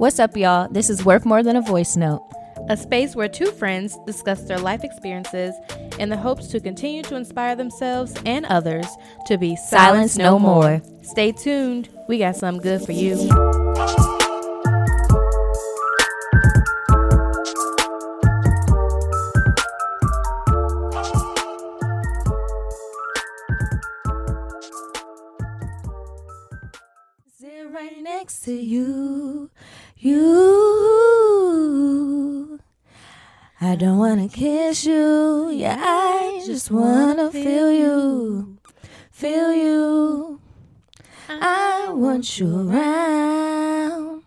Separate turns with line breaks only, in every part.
What's up, y'all? This is Worth More Than a Voice Note.
a space where two friends discuss their life experiences in the hopes to continue to inspire themselves and others to be
Silence no more.
Stay tuned. We got something good for you.
I don't wanna kiss you, yeah, I just wanna feel you, feel you. I want you around,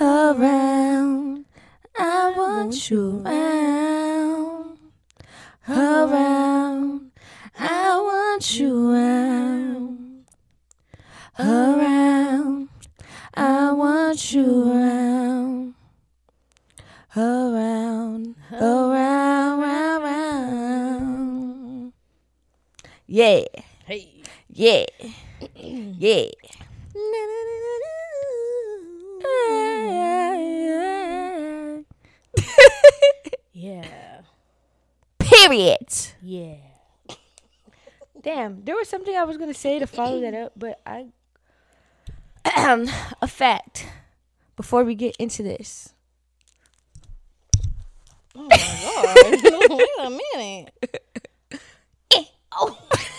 around. I want you around, around. I want you around, around. I want you around, around, around, around. Yeah,
Hey.
yeah, yeah.
Yeah.
Period.
Yeah.
Damn, there was something I was gonna say to follow that up, but I a fact before we get into this.
Oh my god. Wait a minute.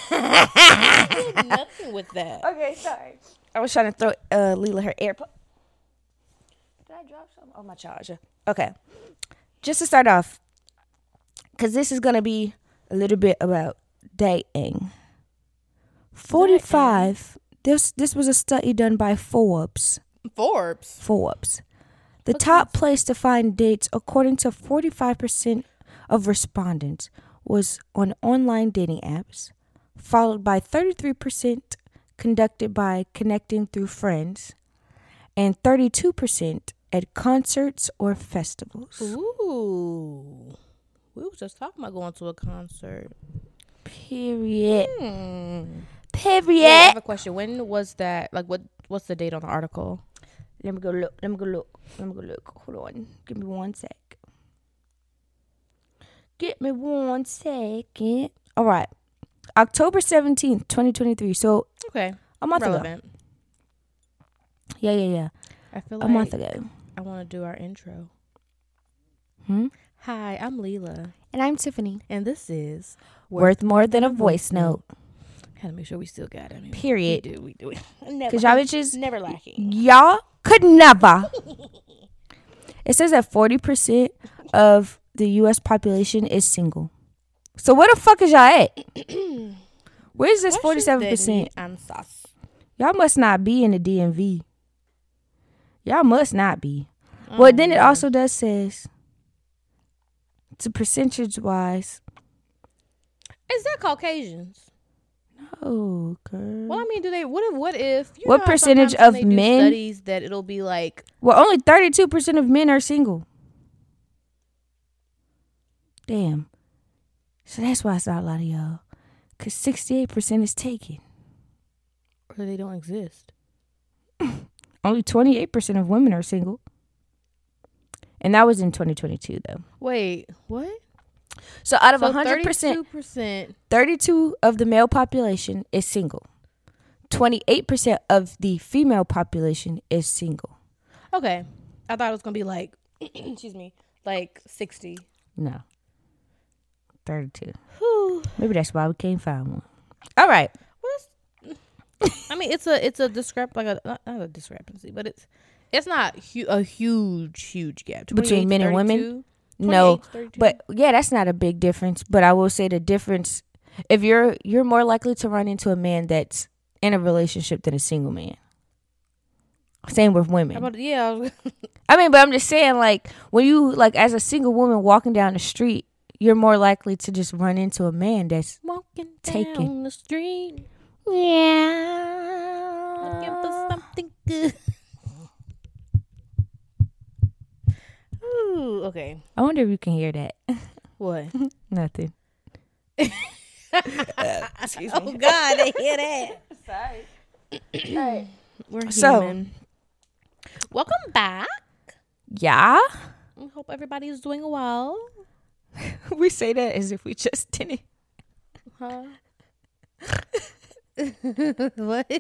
Did nothing with that.
Okay, sorry. I was trying to throw uh Leela her AirPod. Did I drop something? Oh my charger. Okay. Just to start off, because this is gonna be a little bit about dating. Forty-five. This this was a study done by Forbes.
Forbes.
Forbes. The top place to find dates, according to 45% of respondents, was on online dating apps, followed by 33% conducted by connecting through friends, and 32% at concerts or festivals.
Ooh. We was just talking about going to a concert.
Period.
Hmm.
Period.
Wait, I have a question. When was that? Like, what? What's the date on the article?
Let me go look. Let me go look. Let me go look. Hold on. Give me one sec. Get me one second. All right. October 17th, 2023. So
Okay.
a month ago.
Relevant.
Yeah, yeah, yeah.
I feel
A
like
month ago.
I want to do our intro.
Hmm?
Hi, I'm Leela,
And I'm Tiffany.
and this is
Worth more than a voice note.
Gotta make sure we still got it. I mean,
Period.
We do. We do. Never.
Because y'all bitches,
never lacking.
y'all could never. It says that 40% of the U.S. population is single. So where the fuck is y'all at? Where's this
What
47%?
need?
Y'all must not be in the DMV. Y'all must not be. well, then it mm. also does says to percentage wise.
Is that Caucasians?
Oh, girl.
Well, I mean, do they? What if? What if? You
What percentage of
when they do
men-
studies that it'll be like
Well, only thirty-two percent of men are single. Damn. So that's why it's not a lot of y'all. Cause sixty-eight percent is taken.
or they don't exist.
Only twenty-eight percent of women are single. And that was in 2022, though.
Wait, what?
So out of
So
100 percent,
percent.
32 of the male population is single. 28% of the female population is single.
Okay, I thought it was gonna be like, excuse me, like sixty.
No. 32.
Whew.
Maybe that's why we can't find one. All right.
I mean, it's a it's a discrep like a not, not a discrepancy, but it's it's not hu- a huge huge gap
Between men and women?
32,
No,
32.
but yeah, that's not a big difference. But I will say the difference if you're you're more likely to run into a man that's in a relationship than a single man. Same with women.
about yeah? I
I mean, but I'm just saying, like when you like as a single woman walking down the street, you're more likely to just run into a man that's
Walking
Taken.
down the street,
yeah.
looking for something good. Ooh, okay.
I wonder if you can hear that.
What?
Nothing.
Excuse oh, me. Oh God, I hear that. Sorry. We're
So-
human. Welcome back.
Yeah.
I hope everybody's doing well.
we say that as if we just didn't.
Huh? what?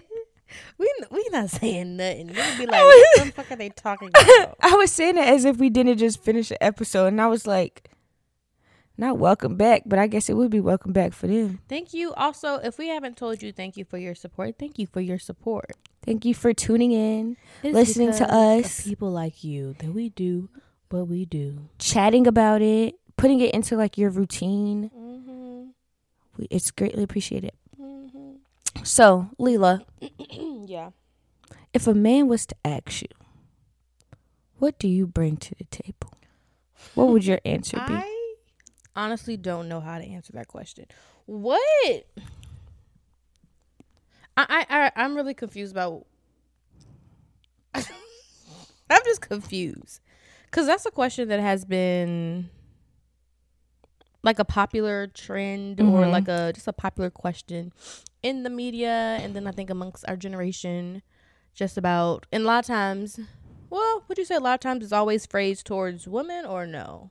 We we not saying nothing. We'll be like, what the fuck are they talking about?
I was saying it as if we didn't just finish the episode, and I was like, not welcome back, but I guess it would be welcome back for them.
Thank you. Also, if we haven't told you, thank you for your support. Thank you for your support.
Thank you for tuning in,
It's
listening to us,
people like you that we do what we do.
chatting about it, putting it into like your routine.
Mm-hmm.
We, it's greatly appreciated.
Mm-hmm.
So, Leela,
yeah.
if a man was to ask you, what do you bring to the table? What would your answer be?
I honestly don't know how to answer that question. What? I I, I I'm really confused about. I'm just confused because that's a question that has been like a popular trend or
Mhm.
like a just a popular question in the media and then I think amongst our generation just about and a lot of times well would you say a lot of times it's always phrased towards women or no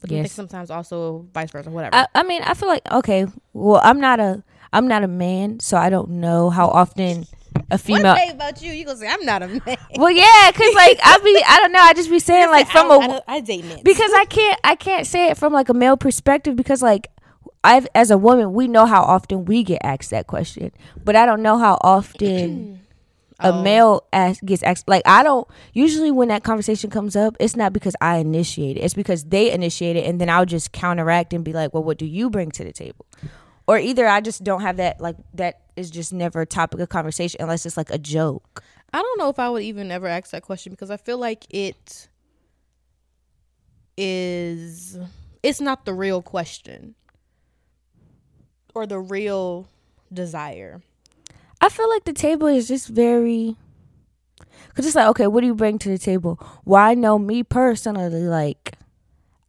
but do you think
Yes.
sometimes also vice versa whatever
I, I mean, I feel like okay. Well, I'm not a I'm not a man, so I don't know how often a
one
female.
day about you you gonna say I'm not a man
Well, yeah, cause like I be I don't know. I just be saying like
I
from
I,
a
don't- I date men
because I can't I can't say it from like a male perspective because like I've as a woman we know how often we get asked that question, but I don't know how often a
Oh.
male ask, gets asked. Like I don't usually when that conversation comes up, it's not because I initiate it. It's because they initiate it, and then I'll just counteract and be like, "Well, what do you bring to the table?" Or either I just don't have that like that is just never a topic of conversation unless it's like a joke.
I don't know if I would even ever ask that question because I feel like it is it's not the real question or the real desire.
I feel like the table is just very cuz it's like okay, what do you bring to the table? Well, I know me personally like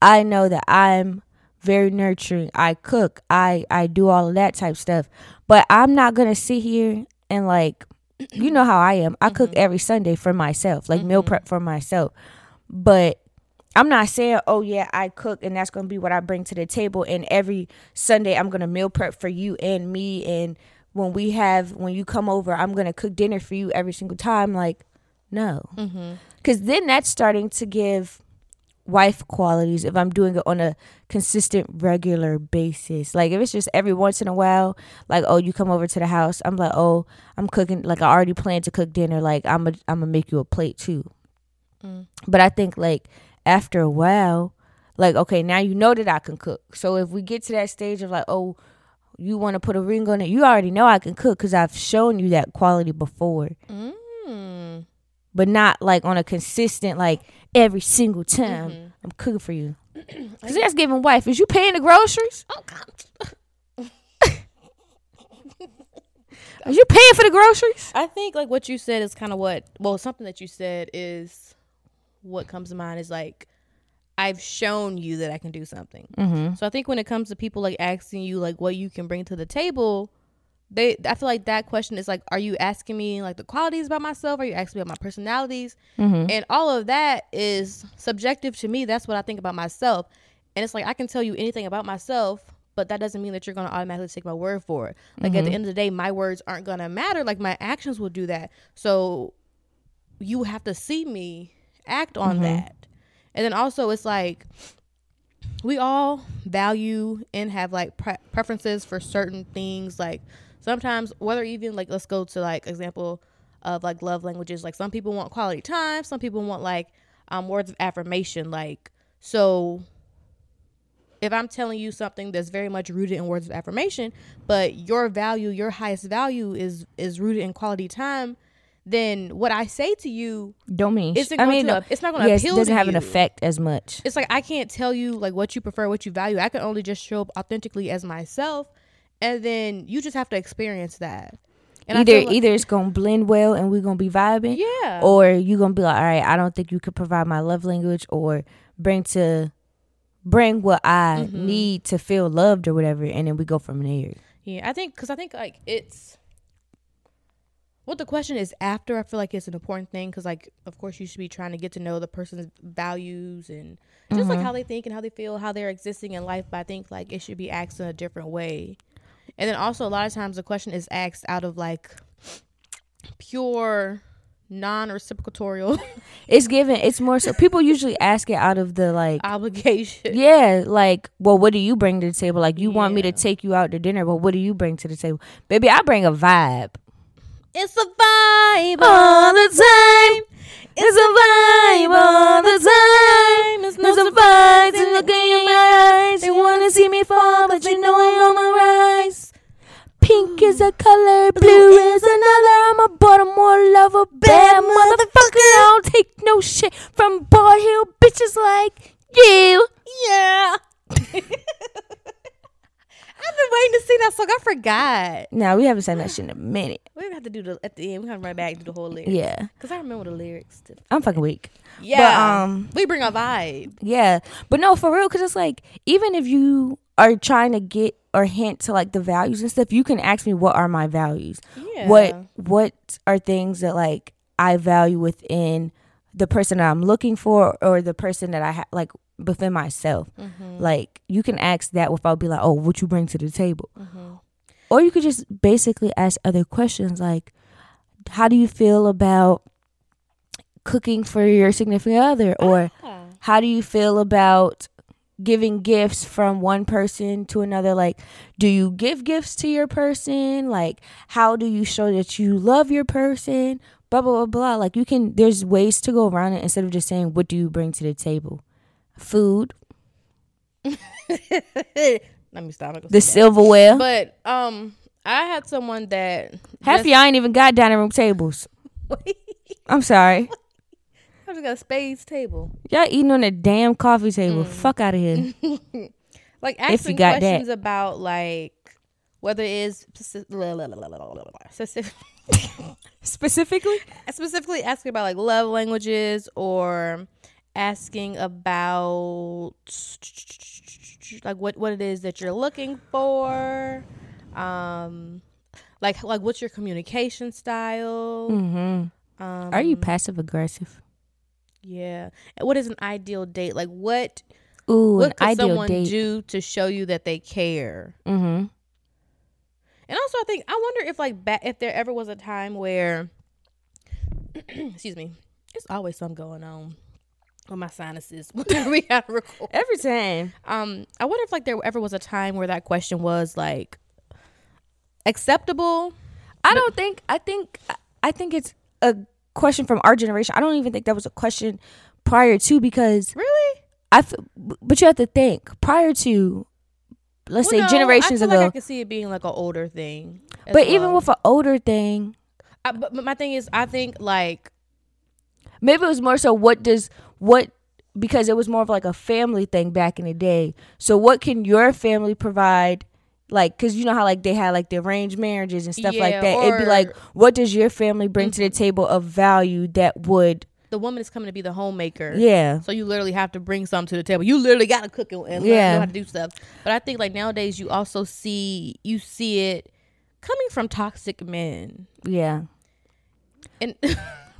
I know that I'm very nurturing. I cook. I I do all of that type stuff. But I'm not going to sit here and like you know how I am. I cook mm-hmm. every Sunday for myself, like meal mm-hmm. prep for myself. But I'm not saying, oh yeah, I cook and that's gonna be what I bring to the table. And every Sunday I'm gonna meal prep for you and me. And when we have, when you come over, I'm gonna cook dinner for you every single time. Like, no, mm-hmm. because then that's starting to give wife qualities if I'm doing it on a consistent, regular basis. Like if it's just every once in a while, like oh you come over to the house, I'm like oh I'm cooking. Like I already planned to cook dinner. Like I'm a, I'm gonna make you a plate too. Mm. But I think like after a while, like okay, now you know that I can cook. So if we get to that stage of like, oh, you want to put a ring on it, you already know I can cook because I've shown you that quality before.
Mm.
But not like on a consistent, like every single time I'm cooking for you. Because that's giving wife. Is you paying the groceries?
Oh God.
Are you paying for the groceries?
I think like what you said is kind of what well something that you said is what comes to mind is like I've shown you that I can do something.
Mm-hmm.
So I think when it comes to people like asking you like what you can bring to the table, they I feel like that question is like, are you asking me like the qualities about myself? Are you asking me about my personalities?
Mm-hmm.
And all of that is subjective to me. That's what I think about myself. And it's like I can tell you anything about myself, but that doesn't mean that you're gonna automatically take my word for it. Like at the end of the day, my words aren't gonna matter. Like my actions will do that. So you have to see me act on that. And then also it's like we all value and have like pre- preferences for certain things. Like sometimes whether even like let's go to like example of like love languages like some people want quality time some people want like um words of affirmation. Like so if i'm telling you something that's very much rooted in words of affirmation but your value your highest value is is rooted in quality time then what i say to you
Don't mean.
Isn't
I mean,
to-
no,
it's not gonna
yes,
appeal
It doesn't
to
have an effect as much.
it's like I can't tell you like what you prefer, what you value. I can only just show up authentically as myself, and then you just have to experience that. And
either
like-
either it's gonna blend well and we're gonna be vibing,
yeah,
or you're gonna be like, all right, I don't think you could provide my love language or bring to bring what I
Mm-hmm.
need to feel loved or whatever, and then we go from there.
yeah. I think because I think like it's what the question is after, I feel like it's an important thing because, like, of course, you should be trying to get to know the person's values and just like
Mhm.
how they think and how they feel, how they're existing in life. But I think like it should be asked in a different way. And then also, a lot of times, the question is asked out of like pure non-reciprocatorial
It's given. It's more so people usually ask it out of the like.
obligation.
Yeah, like, well, what do you bring to the table? Like, you want me to take you out to dinner, but what do you bring to the table? Baby, I bring a vibe.
It's a vibe
All the time. It's a vibe all the time.
It's
There's a vibes in the in my eyes. They wanna see me fall, but you know I'm on my rise. Pink is a color, mm. blue is another. I'm a Baltimore lover, bad motherfucker. I don't take no shit from Bald Hill bitches like you.
Yeah. I've been waiting to see that song. I forgot.
Now we haven't sang that shit in a minute.
We're gonna have to do the at the end. We're gonna run back and do the whole lyrics.
Yeah,
Cause I remember the lyrics. Too.
I'm fucking weak.
Yeah.
um,
we bring a vibe.
Yeah, but no, for real, because it's like even if you are trying to get or hint to like the values and stuff, you can ask me what are my values.
Yeah.
What what are things that like I value within the person that I'm looking for or the person that I ha- like within myself.
Mm-hmm.
Like you can ask that without be like, oh, what you bring to the table,
Mm-hmm.
or you could just basically ask other questions like, how do you feel about cooking for your significant other, or
Ah.
how do you feel about giving gifts from one person to another like do you give gifts to your person like how do you show that you love your person blah blah blah blah like you can there's ways to go around it instead of just saying what do you bring to the table food
Let me stop.
The silverware.
But um, I had someone that
half of y'all ain't even got dining room tables i'm sorry
I just got a spades table.
y'all eating on a damn coffee table
Mm.
fuck out of here
Like
If you
asking
got that.
questions about like whether it is speci- specific-
specifically
specifically asking about like love languages or asking about like what what it is that you're looking for um like like what's your communication style?
Mm-hmm.
um
are you passive aggressive
yeah. What is an ideal date? Like what
ooh
what
an
could
ideal
someone
date.
do to show you that they care?
Mm-hmm.
And also, I think I wonder if like back if there ever was a time where, excuse me, it's always something going on with my sinuses when we gotta record.
every time
Um, I wonder if like there ever was a time where that question was like acceptable.
I don't think I think I think it's a question from our generation. I don't even think that was a question prior to because
Really?
I f- but you have to think prior to let's
Well,
say
no,
generations
I
ago.
like I could see it being like an older thing.
but even with an older thing,
I, but my thing is, I think like
maybe it was more so what does what because it was more of like a family thing back in the day. So what can your family provide? Like, cause you know how like they had like the arranged marriages and stuff like that. It'd be like, what does your family bring to the mm-hmm. table of value that would,
the woman is coming to be the homemaker.
yeah,
So you literally have to bring something to the table. You literally got to cook and and learn
Yeah.
know how to do stuff. But I think like nowadays you also see you see it coming from toxic men.
yeah.
And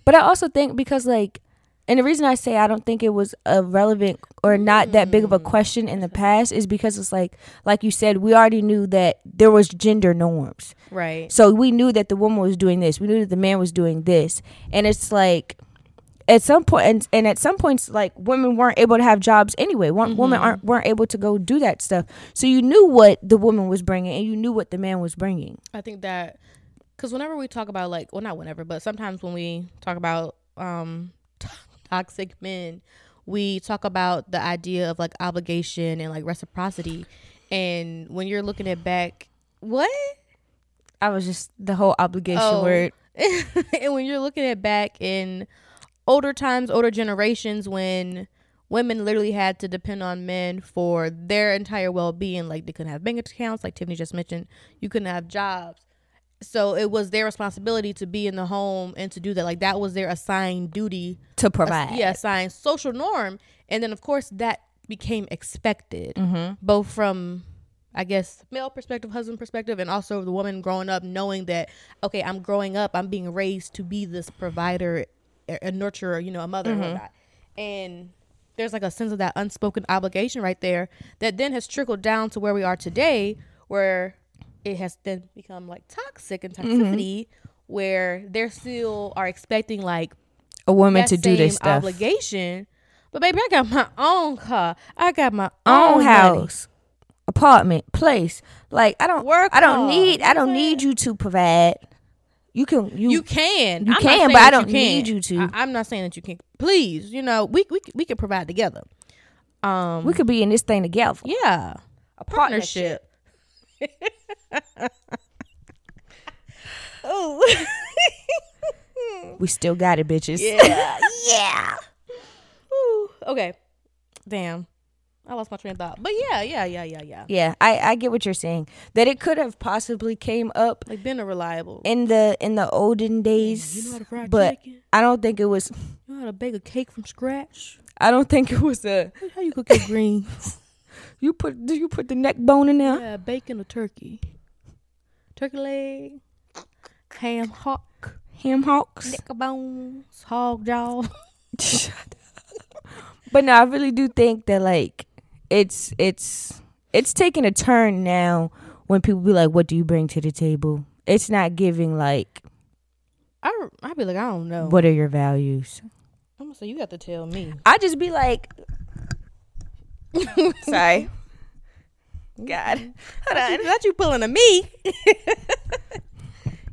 But I also think because like and the reason I say I don't think it was a relevant or not that big of a
Mm.
question in the past is because it's like like you said we already knew that there was gender norms.
right.
So we knew that the woman was doing this. We knew that the man was doing this. And it's like at some point and, and at some points like women weren't able to have jobs anyway. One women
Mm-hmm.
aren't weren't able to go do that stuff. So you knew what the woman was bringing and you knew what the man was bringing.
I think that because whenever we talk about like well not whenever but sometimes when we talk about um toxic men we talk about the idea of like obligation and like reciprocity and when you're looking at back what
I was just the whole obligation
Oh.
word.
and when you're looking at back in older times, older generations, when women literally had to depend on men for their entire well being, like they couldn't have bank accounts, like Tiffany just mentioned, you couldn't have jobs. So it was their responsibility to be in the home and to do that. Like that was their assigned duty,
To provide.
yeah, assigned social norm. And then of course that became expected,
Mm-hmm.
both from I guess male perspective, husband perspective, and also the woman growing up knowing that okay, I'm growing up, I'm being raised to be this provider, a nurturer, you know, a mother
Mm-hmm.
and whatnot. And there's like a sense of that unspoken obligation right there that then has trickled down to where we are today, where it has then become like toxic and
Mm-hmm.
toxicity, where they're still are expecting like
A woman to do this stuff.
obligation. But baby, I got my own car. I got my
Own
own
house, apartment, place. Like I don't
Work
I don't need I don't need you to provide. You can you,
You can.
You
I'm
can, but I don't
you
need you to.
I, am not saying that you can. Please, you know, we we we can provide together. Um,
we could be in this thing together.
yeah, a partnership. Oh,
We still got it, bitches.
yeah, yeah. Whew. Okay, damn, I lost my train of thought. But yeah, yeah, yeah, yeah, yeah.
Yeah, I I get what you're saying. That it could have possibly came up
Like being a reliable.
in the in the olden days,
You know how to fry
but
chicken.
I don't think it was.
You know how to bake a cake from scratch.
I don't think it was a.
How you cook your greens?
You put do you put the neck bone in there?
Yeah, bacon or turkey. Turkey leg, ham hock,
Ham hocks.
neck bones, hog jaw.
But no, I really do think that like it's it's it's taking a turn now when people be like, "What do you bring to the table?" It's not giving like,
I I be like, I don't know.
"What are your values?"
I'm gonna say you got to tell me.
I just be like, "Sorry, God, hold on."
you, that you pulling to me.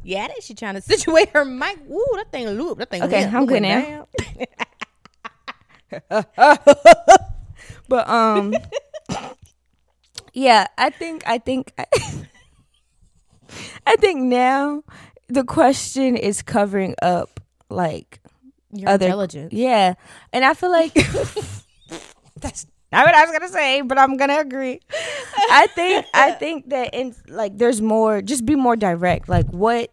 yeah, that she trying to situate her mic. Ooh, that thing loop. That thing.
Okay. I'm good now. But um, yeah, I think I think I think now the question is covering up like
Your
Other-
intelligence.
Yeah. And I feel like that's not what I was gonna say, but I'm gonna agree. I think I think that in like there's more just be more direct. Like what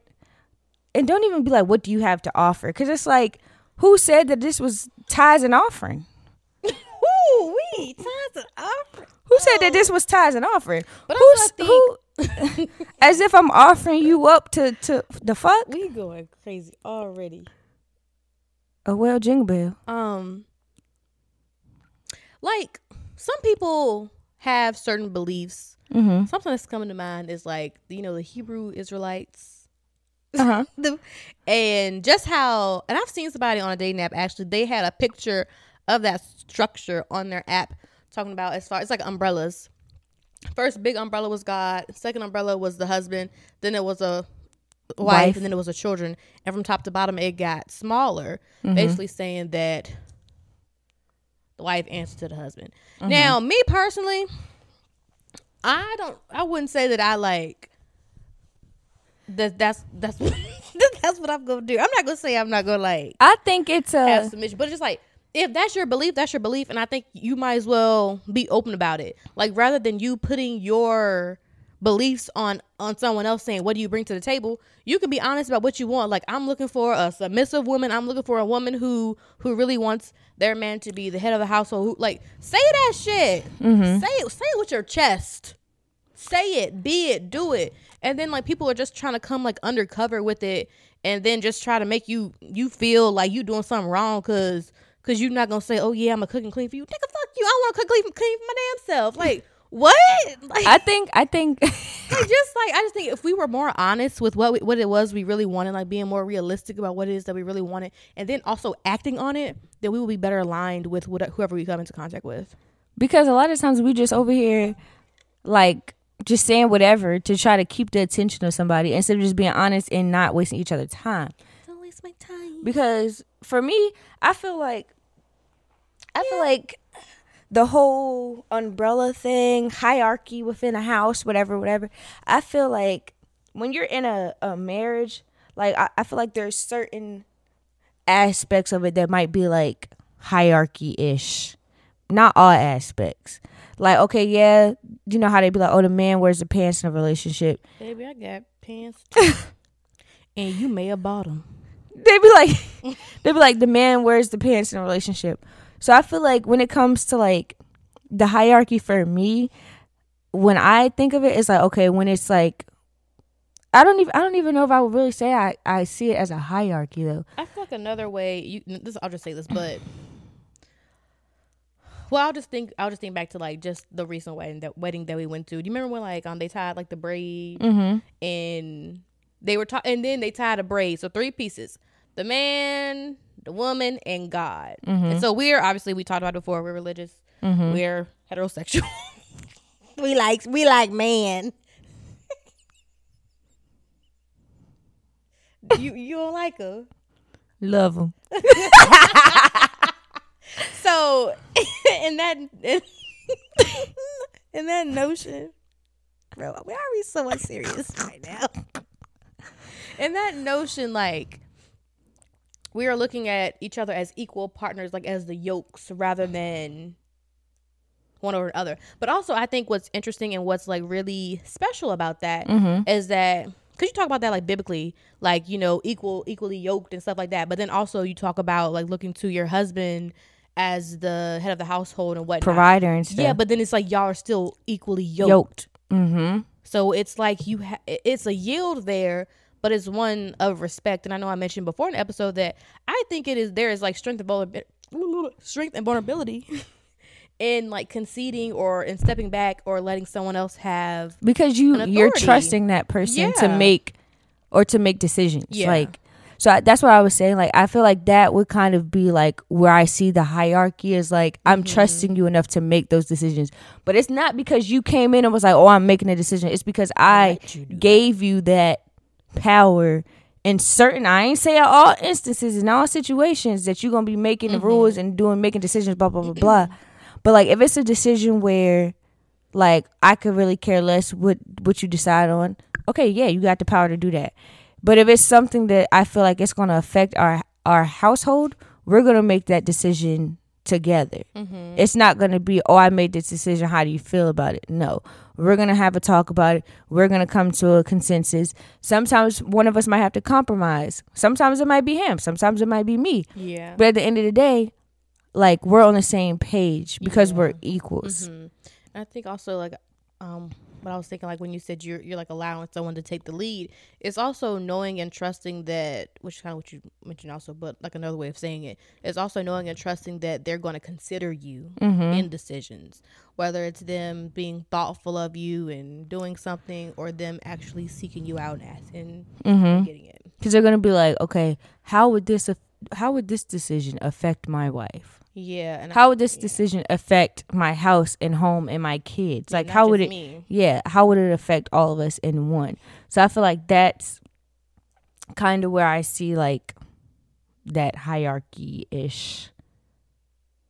and don't even be like, what do you have to offer? Cause it's like, who said that this was tithes and offering?
Ooh, we times an offer.
Who said that this was tithes and offering?
But
Who's
I
who as if I'm offering you up to to the fuck?
We going crazy already.
Oh well, jingle bell.
um like some people have certain beliefs.
Mm-hmm.
something that's coming to mind is like you know the hebrew israelites.
Uh-huh.
the, and just how and i've seen somebody on a dating app actually they had a picture of that structure on their app talking about as far it's like umbrellas. First big umbrella was god. Second umbrella was the husband. Then it was a wife,
Wife.
and then it was a children. And from top to bottom it got smaller. Basically saying that the wife answered to the husband mm-hmm. now me personally i don't i wouldn't say that i like that that's that's that's what i'm gonna do i'm not gonna say i'm not gonna like
I think it's
have
a
submission. But it's just like if that's your belief, that's your belief, and I think you might as well be open about it. Like rather than you putting your beliefs on on someone else saying what do you bring to the table? You can be honest about what you want. Like i'm looking for a submissive woman. I'm looking for a woman who who really wants their man to be the head of the household. Who like say that shit. Mm-hmm. Say it say it with your chest. Say it, be it, do it. And then like people are just trying to come like undercover with it and then just try to make you you feel like you doing something wrong cuz cuz you're not going to say, "Oh yeah, I'm a cook and clean for you." Nigga, fuck you. I want to cook clean, clean for my damn self. Like, what? Like
I think I think
like, just like I just think if we were more honest with what we, what it was we really wanted, like being more realistic about what it is that we really wanted, and then also acting on it, then we will be better aligned with what, whoever we come into contact with.
because a lot of times we just over here like just saying whatever to try to keep the attention of somebody instead of just being honest and not wasting each other's time.
Don't waste my time.
Because for me, I feel like I feel like the whole umbrella thing, hierarchy within a house, whatever, whatever. I feel like when you're in a, a marriage, like I, I feel like there's certain aspects of it that might be like hierarchy ish. Not all aspects. Like, okay, yeah, you know how they be like, oh, the man wears the pants in a relationship.
Baby, I got pants too. and you may have bought them.
they be like they be like the man wears the pants in a relationship so i feel like when it comes to like the hierarchy for me when I think of it, it's like okay, when it's like I don't even I don't even know if I would really say I I see it as a hierarchy though.
I feel like another way you this I'll just say this, but well, I'll just think I'll just think back to like just the recent wedding that wedding that we went to. Do you remember when like um they tied like the braid
Mm-hmm.
and they were ta- and then they tied a braid, so three pieces: the man, the woman, and God. And mm-hmm. so we're obviously we talked about before we're religious, mm-hmm. we're heterosexual. we like we like man. you you don't like her.
Love them.
So in that in that notion, bro, why are we so serious right now? In that notion, like we are looking at each other as equal partners, like as the yokes, rather than one over the other. But also, I think what's interesting and what's like really special about that is that because you talk about that like biblically, like you know, equal, equally yoked and stuff like that. But then also you talk about like looking to your husband as the head of the household and what
Provider and stuff.
Yeah, but then it's like y'all are still equally yoked.
yoked. Mm-hmm.
So it's like you, ha- it's a yield there, but it's one of respect. And I know I mentioned before in the episode that I think it is there is like strength and vulnerability, strength and vulnerability in like conceding or in stepping back or letting someone else have.
because you
An
you're trusting that person to make or to make decisions
Yeah.
like so I, that's what i was saying like i feel like that would kind of be like where i see the hierarchy is like i'm
Mm-hmm.
trusting you enough to make those decisions but it's not because you came in and was like oh i'm making a decision it's because i
let you
gave you that power in certain i ain't say at all instances in all situations that you're gonna be making
Mm-hmm.
the rules and doing making decisions blah blah blah blah but like if it's a decision where like I could really care less what what you decide on. Okay, yeah, you got the power to do that. But if it's something that I feel like it's to affect our our household, we're to make that decision together. It's not going to be, "Oh, I made this decision, how do you feel about it?" No. We're going to have a talk about it. We're going to come to a consensus. Sometimes one of us might have to compromise. Sometimes it might be him, sometimes it might be me.
Yeah.
But at the end of the day, like we're on the same page because we're equals.
Mhm. And I think also like um what I was thinking like when you said you're you're like allowing someone to take the lead, it's also knowing and trusting that which is kind of what you mentioned also, but like another way of saying it is also knowing and trusting that they're going to consider you mm-hmm. in decisions, whether it's them being thoughtful of you and doing something, or them actually seeking you out and asking mm-hmm. and getting it.
because they're gonna be like, okay, how would this how would this decision affect my wife?
Yeah, and
How would this decision affect my house and home and my kids? Like,
not
how would it?
me.
Yeah, how would it affect all of us in one? So I feel like that's kind of where I see like that hierarchy ish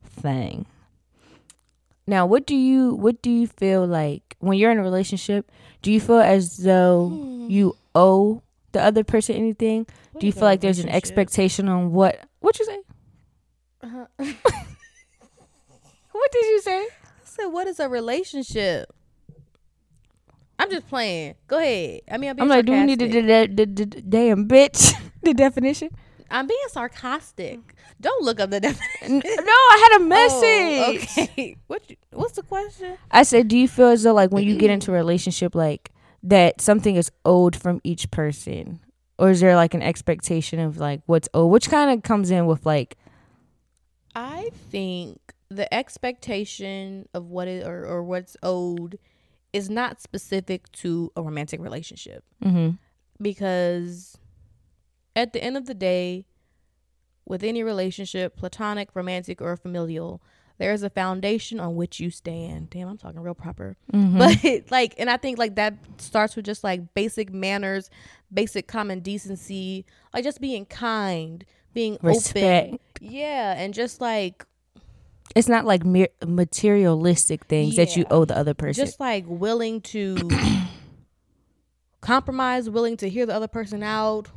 thing. Now, what do you what do you feel like when you're in a relationship? Do you feel as though hmm. you owe the other person anything?
What
do you feel like there's an expectation on what what you say?
Uh-huh.
What did you say?
I said, what is a relationship? I'm just playing. Go ahead. I mean, I'm, being
I'm like, do we need the, the, the, the damn bitch the definition?
I'm being sarcastic. Don't look up the definition.
No, I had a
Oh,
message.
okay. What? you- What's the question?
I said, do you feel as though like when you get into a relationship, like that something is owed from each person, or is there like an expectation of like what's owed, which kind of comes in with like,
I think the expectation of what is or, or what's owed is not specific to a romantic relationship
mm-hmm,
because at the end of the day, with any relationship, platonic, romantic, or familial, there is a foundation on which you stand. Damn, I'm talking real proper.
mm-hmm.
But like, and I think like that starts with just like basic manners, basic common decency, like just being kind, being open.
Respect.
Yeah, and just like
it's not like mere materialistic things that you owe the other person.
just like willing to compromise, willing to hear the other person out,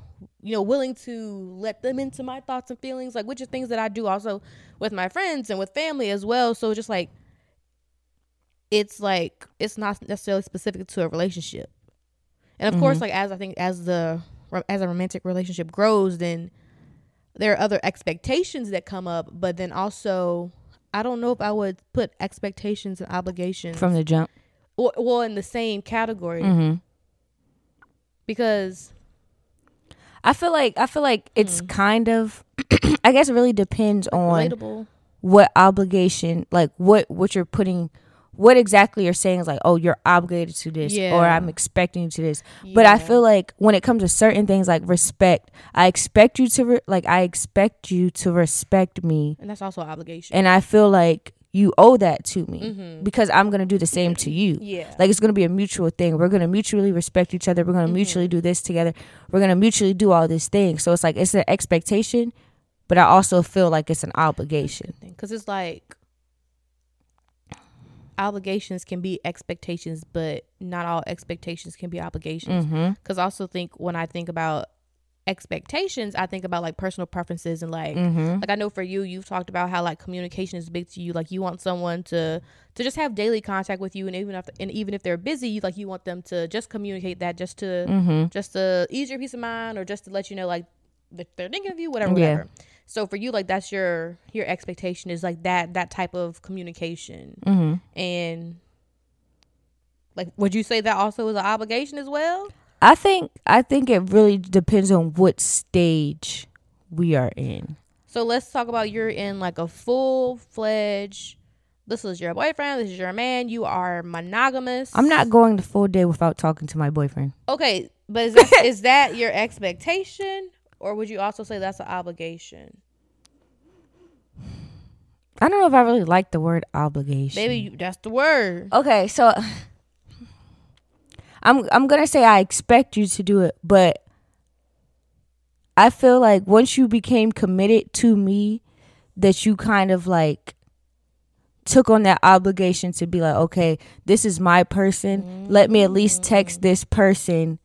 you know, willing to let them into my thoughts and feelings, like which are things that I do also with my friends and with family as well. So just like it's like it's not necessarily specific to a relationship. And of course, mm-hmm. like as I think as the as a romantic relationship grows, then there are other expectations that come up, but then also I don't know if I would put expectations and obligations
from the jump.
well, well in the same category
Mm-hmm.
because
I feel like I feel like it's
Mm.
kind of. I guess it really depends on
relatable.
what obligation, like what what you're putting, what exactly you're saying is like, oh, you're obligated to this, or I'm expecting you to this. But I feel like when it comes to certain things like respect, I expect you to re- like I expect you to respect me,
and that's also an obligation.
and I feel like you owe that to me
Mhm.
because I'm gonna do the same to you.
yeah,
Like it's gonna be a mutual thing. We're gonna mutually respect each other. We're gonna mutually do this together. We're gonna mutually do all these things. So it's like it's an expectation, but I also feel like it's an obligation.
because it's like obligations can be expectations, but not all expectations can be obligations.
Mm-hmm.
Because I also think when I think about expectations, I think about like personal preferences and like
Mm-hmm.
like I know for you, you've talked about how like communication is big to you. Like you want someone to to just have daily contact with you, and even if and even if they're busy, you like you want them to just communicate that, just to
Mm-hmm.
just to ease your peace of mind, or just to let you know like they're thinking of you, whatever,
Yeah.
whatever. So for you, like that's your your expectation is like that that type of communication,
Mm-hmm.
and like would you say that also is an obligation as well?
I think I think it really depends on what stage we are in.
So let's talk about you're in like a full fledged. This is your boyfriend. This is your man. You are monogamous.
I'm not going the full day without talking to my boyfriend.
okay, but is that, is that your expectation, or would you also say that's an obligation?
I don't know if I really like the word obligation.
Maybe you, that's the word.
Okay, so I'm I'm gonna say I expect you to do it, but I feel like once you became committed to me, that you kind of like took on that obligation to be like, okay, this is my person. Let me at least text this person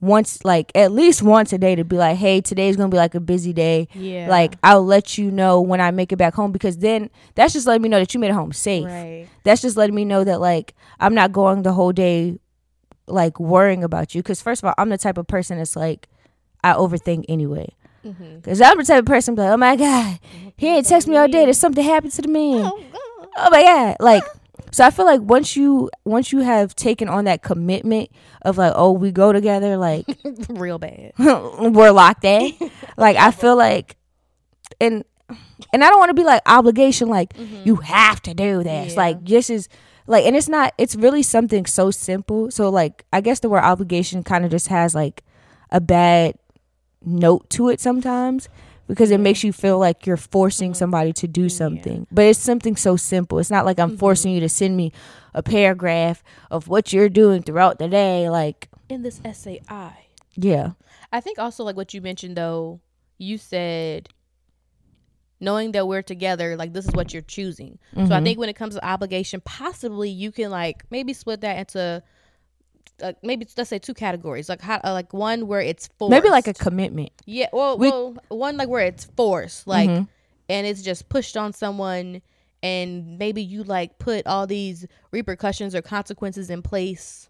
once, like at least once a day to be like, hey, today's gonna be like a busy day.
Yeah.
Like I'll let you know when I make it back home because then that's just letting me know that you made it home safe
right.
that's just letting me know that like I'm not going the whole day like worrying about you because first of all I'm the type of person that's like I overthink anyway
Mm-hmm.
because I'm the type of person like oh my god he ain't text me all day there's something happened to the man oh my god like so I feel like once you once you have taken on that commitment of like oh we go together like
Real bad.
we're locked in. Like I feel like and and I don't want to be like obligation like mm-hmm. you have to do this.
Yeah.
like this is like and it's not it's really something so simple. So like I guess the word obligation kind of just has like a bad note to it sometimes because it makes you feel like you're forcing somebody to do something. But it's something so simple. It's not like I'm forcing you to send me a paragraph of what you're doing throughout the day like
In this essay, I.
Yeah.
I think also like what you mentioned though, you said knowing that we're together, like this is what you're choosing. So
Mm-hmm.
I think when it comes to obligation, possibly you can like maybe split that into uh, maybe let's say two categories, like how uh, like one where it's forced,
maybe like a commitment
yeah, well,
we-
well, one like where it's forced, like,
Mhm.
and it's just pushed on someone, and maybe you like put all these repercussions or consequences in place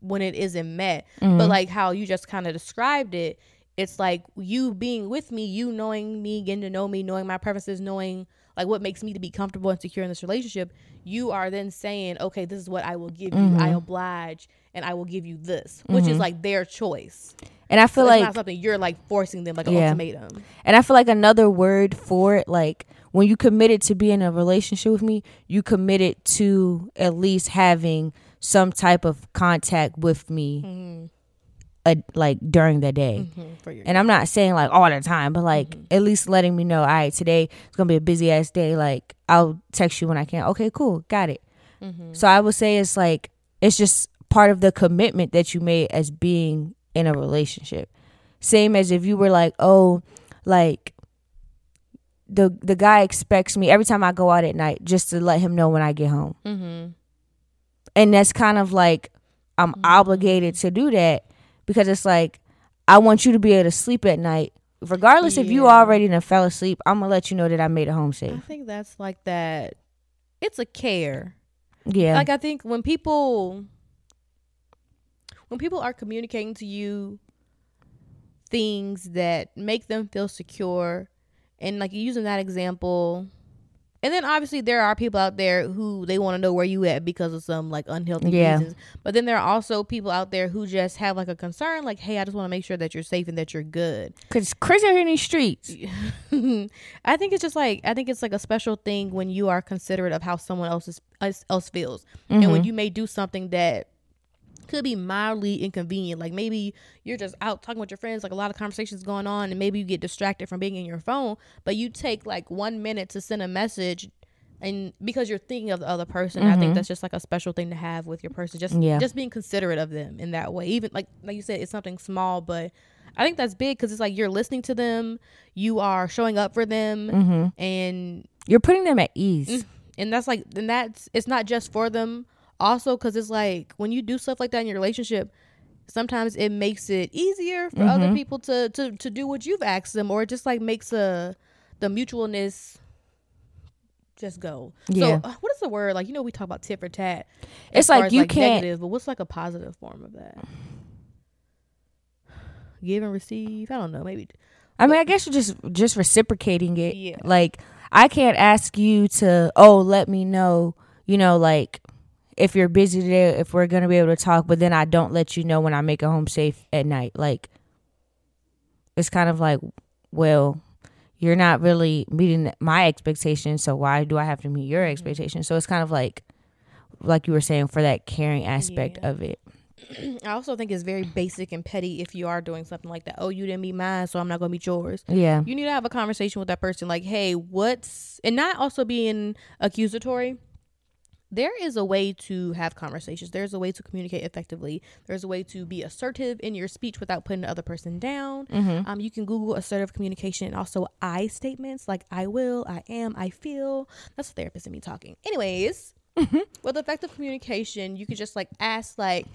when it isn't met.
Mm-hmm.
But like how you just kind of described it, it's like you being with me, you knowing me, getting to know me, knowing my preferences, knowing like what makes me to be comfortable and secure in this relationship. You are then saying, okay, this is what I will give you.
Mm-hmm.
I oblige, and I will give you this, which is like their choice.
and I
So
feel
it's
like
not something you're like forcing them like an
Yeah.
ultimatum.
And I feel like another word for it, like when you committed to be in a relationship with me, you committed to at least having some type of contact with me, uh, like during the day.
Mhm,
And I'm not saying like all the time, but like at least letting me know, all right, today it's gonna be a busy ass day. Like I'll text you when I can. Okay, cool, got it. So I would say it's like it's just part of the commitment that you made as being in a relationship. Same as if you were like, oh, like the the guy expects me every time I go out at night just to let him know when I get home.
Mm-hmm.
And that's kind of like I'm obligated to do that because it's like I want you to be able to sleep at night. Regardless if you
Yeah.
already done fell asleep, I'm gonna let you know that I made it home safe.
I think that's like that. It's a care.
Yeah.
Like I think when people when people are communicating to you things that make them feel secure and like using that example and then obviously there are people out there who they want to know where you at because of some like unhealthy
Yeah.
reasons. But then there are also people out there who just have like a concern, like, hey, I just want to make sure that you're safe and that you're good.
Cause crazy in these streets.
I think it's just like I think it's like a special thing when you are considerate of how someone else is, else else feels, and when mm-hmm. you may do something that could be mildly inconvenient. Like maybe you're just out talking with your friends, like a lot of conversations going on, and maybe you get distracted from being in your phone, but you take like one minute to send a message. And because you're thinking of the other person, I think that's just like a special thing to have with your person. Just
Yeah.
just being considerate of them in that way. Even like like you said, it's something small, but I think that's big because it's like you're listening to them, you are showing up for them,
Mm-hmm.
and
You're putting them at ease.
and that's like and that's it's not just for them also because it's like when you do stuff like that in your relationship sometimes it makes it easier for other people to to to do what you've asked them or it just like makes a the mutualness just go
Yeah.
so uh, what is the word like you know we talk about tit for tat
It's like you can't-
negative, but what's like a positive form of that give and receive i don't know maybe
I mean, I guess you're just just reciprocating it.
Yeah.
Like I can't ask you to, oh, let me know, you know, like if you're busy today, if we're gonna be able to talk, but then I don't let you know when I make it home safe at night. Like it's kind of like, well, you're not really meeting my expectations, so why do I have to meet your
Mm-hmm.
expectations? So it's kind of like like you were saying for that caring aspect
Yeah.
of it.
i also think it's very basic and petty if you are doing something like that oh you didn't meet mine so i'm not gonna meet yours
Yeah.
you need to have a conversation with that person like hey what's and not also being accusatory there is a way to have conversations. There's a way to communicate effectively. There's a way to be assertive in your speech without putting the other person down.
Mm-hmm.
um, you can google assertive communication and also i statements like i will i am i feel. That's a therapist in me talking. Anyways with effective communication you could just like ask like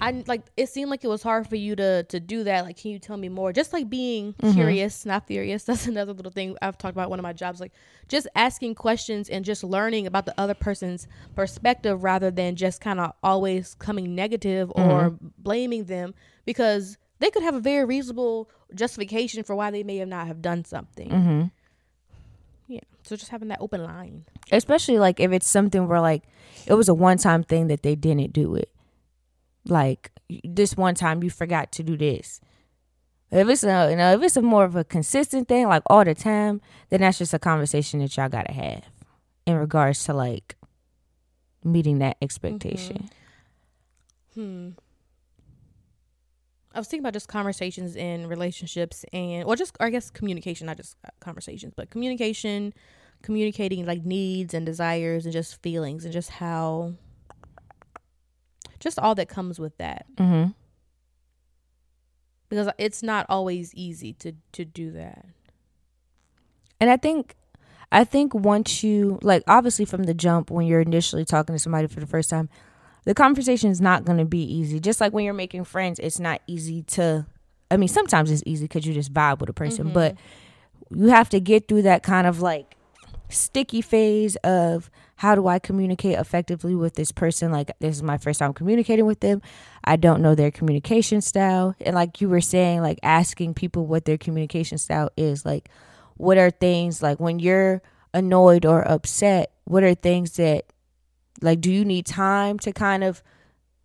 I like it seemed like it was hard for you to to do that. Like, can you tell me more? Just like being curious, not furious. That's another little thing I've talked about. One of my jobs, like just asking questions and just learning about the other person's perspective rather than just kind of always coming negative or blaming them because they could have a very reasonable justification for why they may have not have done something.
Mm-hmm.
Yeah. So just having that open line.
especially like if it's something where like it was a one time thing that they didn't do it like this one time you forgot to do this. If it's a you know if it's a more of a consistent thing like all the time then that's just a conversation that y'all gotta have in regards to like meeting that expectation.
Hmm. I was thinking about just conversations in relationships and, well, just, or I guess communication, not just uh, conversations, but communication, communicating like needs and desires and just feelings and just how, just all that comes with that.
mm-hmm.
Because it's not always easy to, to do that.
And I think I think once you like obviously from the jump when you're initially talking to somebody for the first time, the conversation is not going to be easy. Just like when you're making friends, it's not easy to I mean, sometimes it's easy cuz you just vibe with a person, but you have to get through that kind of like sticky phase of how do I communicate effectively with this person? Like, this is my first time communicating with them. I don't know their communication style. And, like you were saying, like asking people what their communication style is. Like, what are things like when you're annoyed or upset? What are things that, like, do you need time to kind of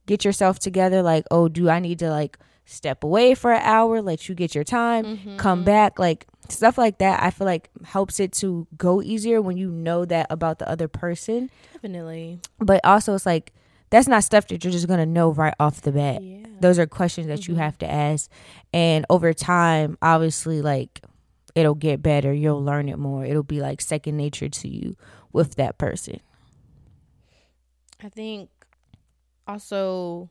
get yourself together? Like, oh, do I need to, like, step away for an hour, let you get your time, come mm-hmm. back? Like, stuff like that, I feel like helps it to go easier when you know that about the other person.
Definitely.
But also, it's like that's not stuff that you're just gonna know right off the bat.
Yeah.
Those are questions that you mm-hmm. have to ask, and over time, obviously, like it'll get better. You'll learn it more. It'll be like second nature to you with that person.
I think also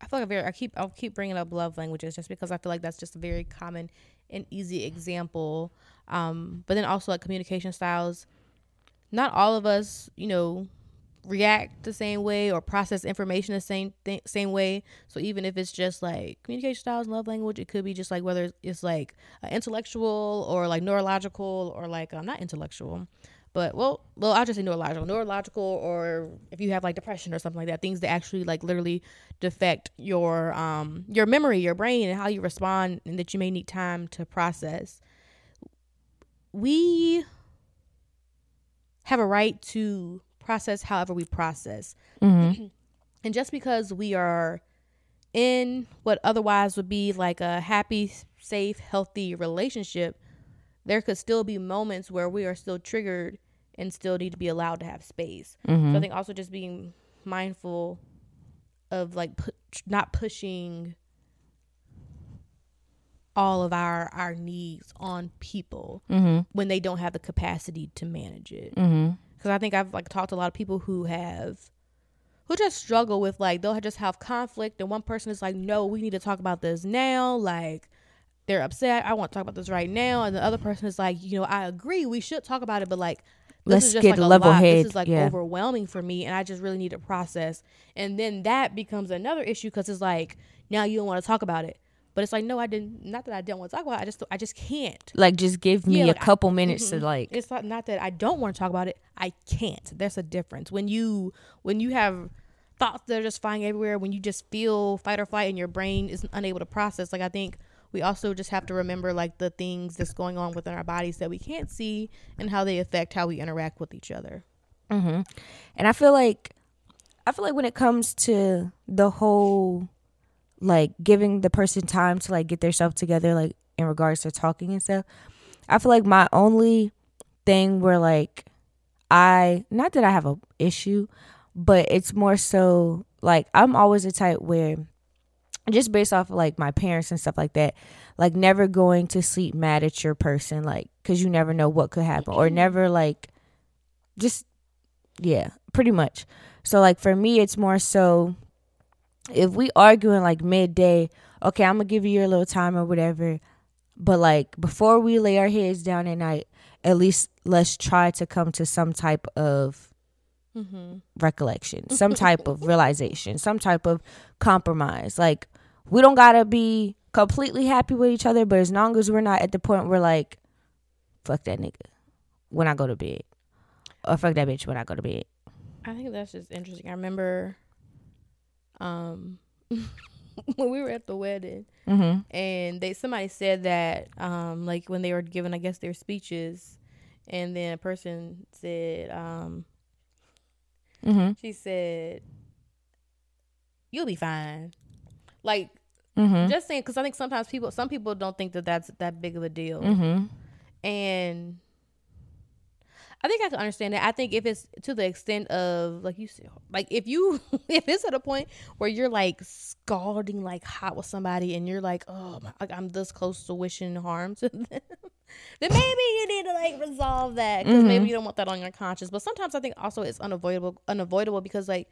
I feel like a very I keep I'll keep bringing up love languages just because I feel like that's just a very common and easy example. Um, but then also like communication styles. Not all of us, you know, react the same way or process information the same th- same way. So even if it's just like communication styles, and love language, it could be just like whether it's like uh, intellectual or like neurological or like um, not intellectual, but well, well, I'll just say neurological, neurological, or if you have like depression or something like that, things that actually like literally defect your um your memory, your brain, and how you respond, and that you may need time to process. We have a right to process however we process.
Mm-hmm.
And just because we are in what otherwise would be like a happy, safe, healthy relationship, there could still be moments where we are still triggered and still need to be allowed to have space.
Mm-hmm.
So I think also just being mindful of like pu- not pushing all of our our needs on people
Mm-hmm.
when they don't have the capacity to manage it
Mm-hmm.
because i think i've like talked to a lot of people who have who just struggle with like they'll just have conflict and one person is like no we need to talk about this now like they're upset i want to talk about this right now and the other person is like you know i agree we should talk about it but like
Let's
is just
get
like
level head,
this is like
yeah.
overwhelming for me and i just really need to process and then that becomes another issue because it's like now you don't want to talk about it but it's like no i didn't not that i don't want to talk about it i just i just can't
Like, just give me
Yeah,
a
like, I-
couple minutes to
Mhm.
like.
it's not not that I don't want to talk about it. I can't. There's a difference when you when you have thoughts that are just flying everywhere. When you just feel fight or flight and your brain is unable to process. Like I think we also just have to remember like the things that's going on within our bodies that we can't see and how they affect how we interact with each other.
Mm-hmm. And I feel like, I feel like when it comes to the whole, like giving the person time to like get themselves together, like in regards to talking and stuff, I feel like my only thing where like I not that I have a issue, but it's more so like I'm always a type where just based off of like my parents and stuff like that, like never going to sleep mad at your person, like because you never know what could happen, or never like just yeah, pretty much. So like for me, it's more so if we arguing like midday, okay, I'm gonna give you your little time or whatever. But like before we lay our heads down at night, at least let's try to come to some type of
Mm-hmm.
recollection, some type of realization, some type of compromise. Like we don't gotta be completely happy with each other, but as long as we're not at the point where like, fuck that nigga when I go to bed, or fuck that bitch when I go to bed.
I think that's just interesting. I remember, um, when we were at the wedding.
Mm-hmm.
and they somebody said that um like when they were giving i guess their speeches and then a person said um
Mm-hmm.
she said you'll be fine like
Mm-hmm.
just saying because i think sometimes people some people don't think that that's that big of a deal
Mm-hmm.
and I think I can understand that. I think if it's to the extent of like you said, like if you if it's at a point where you're like scalding like hot with somebody and you're like, oh, my, like I'm this close to wishing harm to them, then maybe you need to like resolve that because
Mhm.
maybe you don't want that on your conscience. But sometimes I think also it's unavoidable, unavoidable because like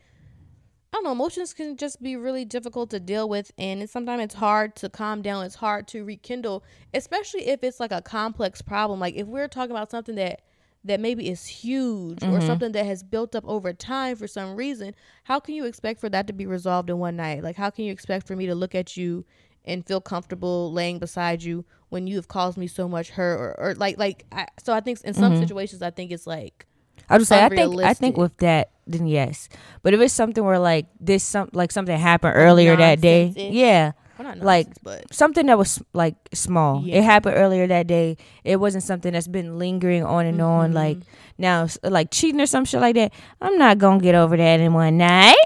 I don't know, emotions can just be really difficult to deal with, and it's, sometimes it's hard to calm down. It's hard to rekindle, especially if it's like a complex problem. Like if we're talking about something that that maybe is huge or
Mhm.
something that has built up over time for some reason, how can you expect for that to be resolved in one night? Like how can you expect for me to look at you and feel comfortable laying beside you when you have caused me so much hurt or, or like like I, so I think in some
Mhm.
situations I think it's like
I would say I think I think with that then yes, but if it's something where like this some like something happened earlier that day, yeah,
well,
Like,
but
something that was like small.
Yeah.
It happened earlier that day. It wasn't something that's been lingering on and on.
Mhm.
Like now, like cheating or some shit like that. I'm not gonna get over that in one night.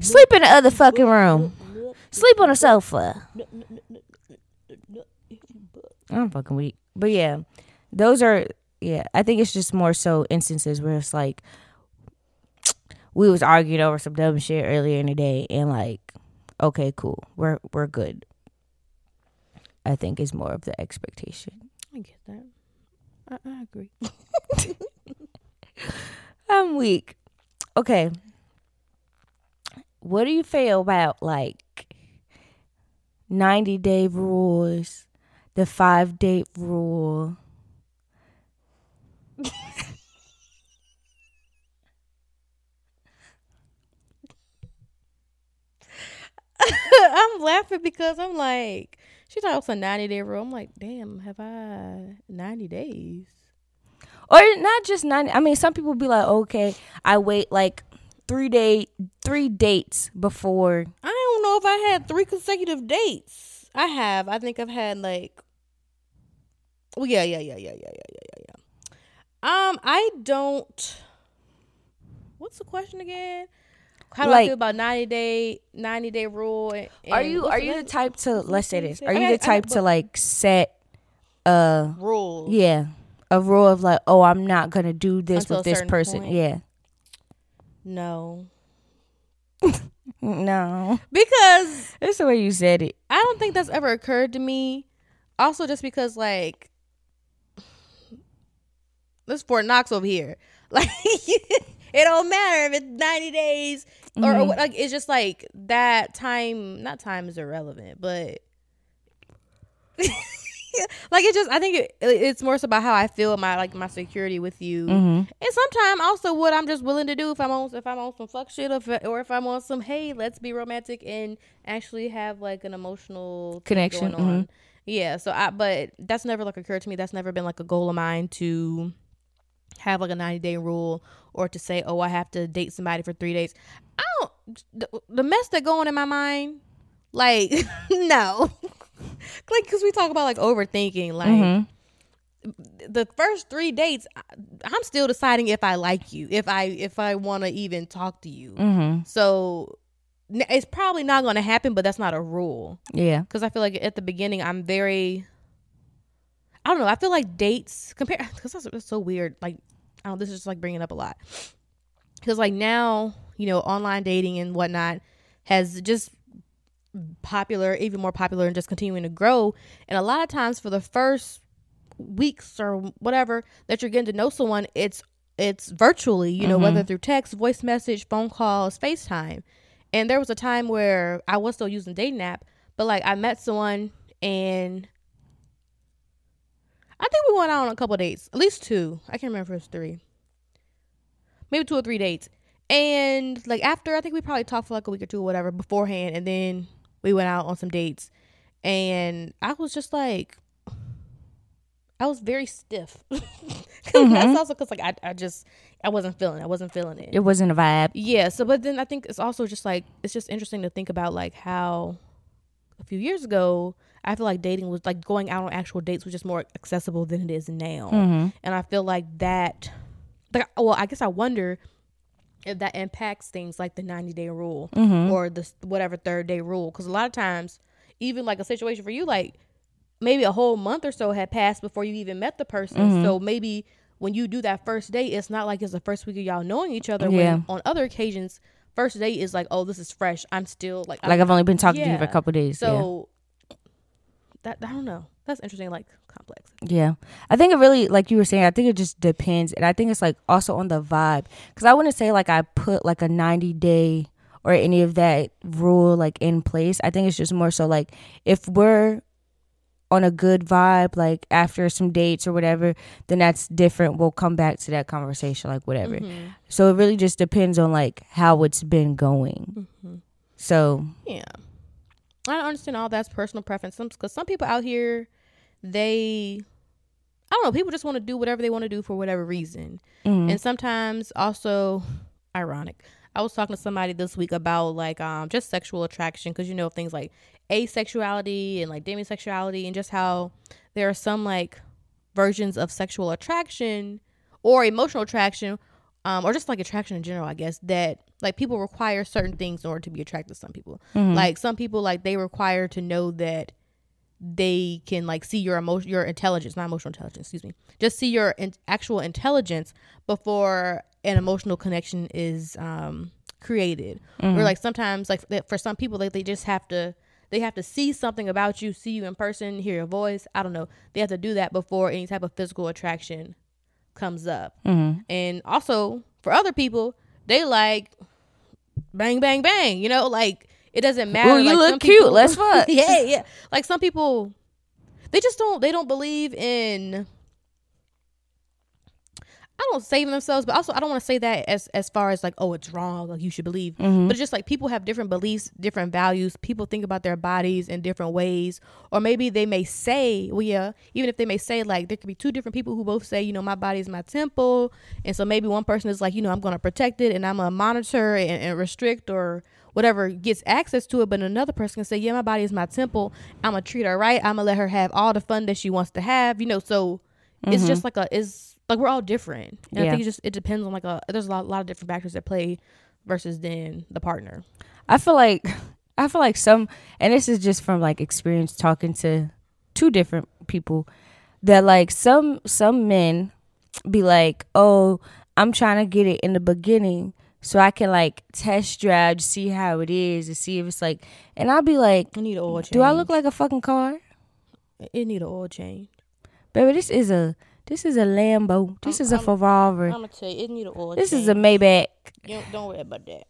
Sleep in the other fucking room. Sleep on the sofa. I'm fucking weak. But yeah, those are yeah. I think it's just more so instances where it's like we was arguing over some dumb shit earlier in the day, and like, okay, cool, we're we're good. I think is more of the expectation.
I get that. I, I agree.
I'm weak. Okay. What do you feel about like 90 day rules, the five date rule?
I'm laughing because I'm like, she thought it was a 90 day rule. I'm like, damn, have I 90 days?
Or not just 90. I mean, some people be like, okay, I wait like three day, three dates before.
I don't know if I had three consecutive dates. I have. I think I've had like, well, yeah, yeah, yeah, yeah, yeah, yeah, yeah, yeah, yeah. Um, I don't. What's the question again? How do I feel about ninety day ninety day rule? And,
Are you are
the
you the type to let's say this? Are you the type to like set a
rule?
yeah, a rule of like, oh, I'm not going to do this
Until
with this person.
point.
Yeah.
No,
No.
because
That's the way you said it.
I don't think that's ever occurred to me. Also, just because like this Fort Knox over here, like it don't matter if it's ninety days or, or
Mhm.
what- like it's just like that time. Not time is irrelevant, but like it just. I think it, it's more so about how I feel my like my security with you,
Mhm.
and sometimes also what I'm just willing to do if I'm on if I'm on some fuck shit or if, or if I'm on some hey let's be romantic and actually have like an emotional
Connection,
on. Yeah, so I but that's never like occurred to me. That's never been like a goal of mine to have like a 90 day rule or to say oh I have to date somebody for 3 days. I don't the, the mess that going in my mind like no. like cuz we talk about like overthinking like
Mhm.
the first three dates i'm still deciding if i like you if i if i want to even talk to you
Mhm.
so it's probably not going to happen but that's not a rule
Yeah.
because i feel like at the beginning i'm very i don't know i feel like dates compare because that's, that's so weird like i don't this is just like bringing up a lot. Because like now you know online dating and whatnot has just popular even more popular and just continuing to grow. And a lot of times for the first weeks or whatever that you're getting to know someone it's it's virtually you know whether mm-hmm. through text voice message phone calls facetime. And there was a time where i was still using dating app but like i met someone and i think we went out on a couple dates at least two. I can't remember if it was three. Maybe two or three dates. And like after i think we probably talked for like a week or two or whatever beforehand and then we went out on some dates. And i was just like i was very stiff. 'Cause mm-hmm. that's also because like I, I just i wasn't feeling it. i wasn't feeling it.
It wasn't a vibe.
yeah so but then i think it's also just like it's just interesting to think about like how a few years ago i feel like dating was like going out on actual dates was just more accessible than it is now
Mhm.
and i feel like that like well i guess i wonder if that impacts things like the 90 day rule
Mhm.
or the whatever third day rule because a lot of times even like a situation for you like maybe a whole month or so had passed before you even met the person
Mm-hmm.
so maybe when you do that first date it's not like it's the first week of y'all knowing each other
Yeah.
when on other occasions first date is like oh this is fresh i'm still like,
Like
I'm,
I've only been talking to you for a
Yeah.
couple days. yeah.
so that i don't know that's interesting like complex
Yeah. I think it really, like you were saying, I think it just depends. And I think it's like also on the vibe. Because I wouldn't say like I put like a 90 day or any of that rule like in place. I think it's just more so like if we're on a good vibe, like after some dates or whatever, then that's different. We'll come back to that conversation, like whatever.
Mm-hmm.
So it really just depends on like how it's been going.
Mm-hmm.
So,
Yeah. I don't understand all that's personal preference. Because some people out here, they, I don't know, people just want to do whatever they want to do for whatever reason,
mhm.
and sometimes also, ironic. I was talking to somebody this week about like um just sexual attraction because you know things like asexuality and like demisexuality and just how there are some like versions of sexual attraction or emotional attraction um, or just like attraction in general, I guess, that like people require certain things in order to be attracted to some people.
Mhm.
Like some people, like they require to know that they can like see your emotion, your intelligence, not emotional intelligence, excuse me, just see your in- actual intelligence before an emotional connection is um, created. Or like sometimes, like for some people, like they just have to. They have to see something about you, see you in person, hear your voice. I don't know. They have to do that before any type of physical attraction comes up.
Mhm.
And also for other people, they like bang, bang, bang. You know, like it doesn't matter.
You
like,
look cute.
people-
Let's fuck.
yeah, yeah. Like some people, they just don't. They don't believe in. I don't saving themselves, but also I don't want to say that as as far as like, oh, it's wrong, like you should believe.
Mhm.
But it's just like people have different beliefs, different values. People think about their bodies in different ways, or maybe they may say, well, yeah, even if they may say like there could be two different people who both say, you know, my body is my temple, and so maybe one person is like, you know, I'm going to protect it and I'm gonna monitor and, and restrict or whatever gets access to it, but another person can say, yeah, my body is my temple. I'm gonna treat her right. I'm gonna let her have all the fun that she wants to have, you know. So it's just like a is like we're all different. And I think it just it depends on like a there's a lot, lot of different factors that play versus then the partner.
I feel like I feel like some and this is just from like experience talking to two different people that like some some men be like, "Oh, I'm trying to get it in the beginning so I can like test drive see how it is to see if it's like." And I'll be like,
I need an oil change.
"Do I look like a fucking car?"
it need an oil change?
Baby, this is a this is a Lambo. This
I'm-
is a
I'm-
Ferrari.
I'm gonna tell you, it need an oil
This
change.
is a Maybach.
You don't, don't worry about that.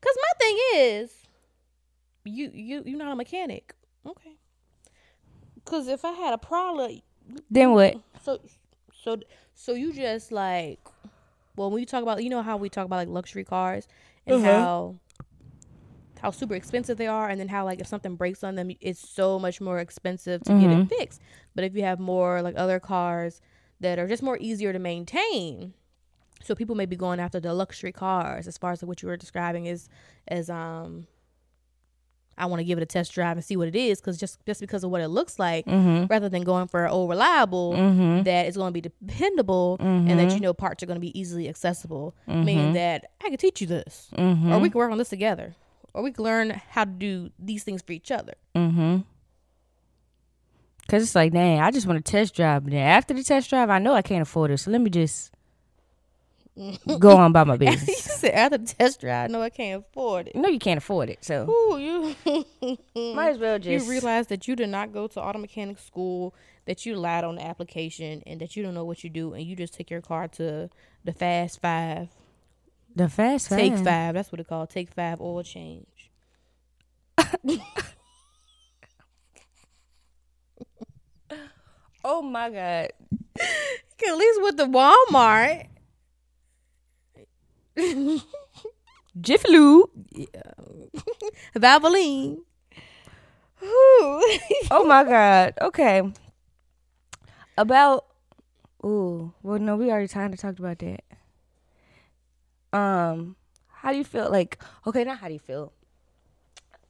Cause my thing is, you you you're not a mechanic, okay? Cause if I had a problem,
Then what?
so so so you just like, well, when you talk about, you know how we talk about like luxury cars and
Uh-huh.
how how super expensive they are, and then how like if something breaks on them, it's so much more expensive to get it fixed. But if you have more like other cars that are just more easier to maintain, so people may be going after the luxury cars as far as what you were describing is as um I want to give it a test drive and see what it is because just just because of what it looks like, mm-hmm. rather than going for an old reliable mm-hmm. that is going to be dependable and that you mm-hmm. know parts are going to be easily accessible, meaning that I can teach you this, or we can work on this together, or we can learn how to do these things for each other.
Cause it's like, dang, I just want to test drive. But then after the test drive, I know I can't afford it. So let me just go on about my business.
you said after the test drive, I know I can't afford it.
No, you can't afford it, so
Ooh, you
might as well
you
just.
realize that you did not go to auto mechanic school, that you lied on the application, and that you don't know what you do, and you just take your car to the Fast Five,
the fast Five.
Take
five.
Five. That's what it called. Take Five oil change.
Oh my god.
At least with the Walmart.
Jiffy Lube.
Valvoline.
Oh my god. Okay. About. Ooh. Well, no, we already kind of talked about that. Um, how do you feel? Like, okay, not how do you feel.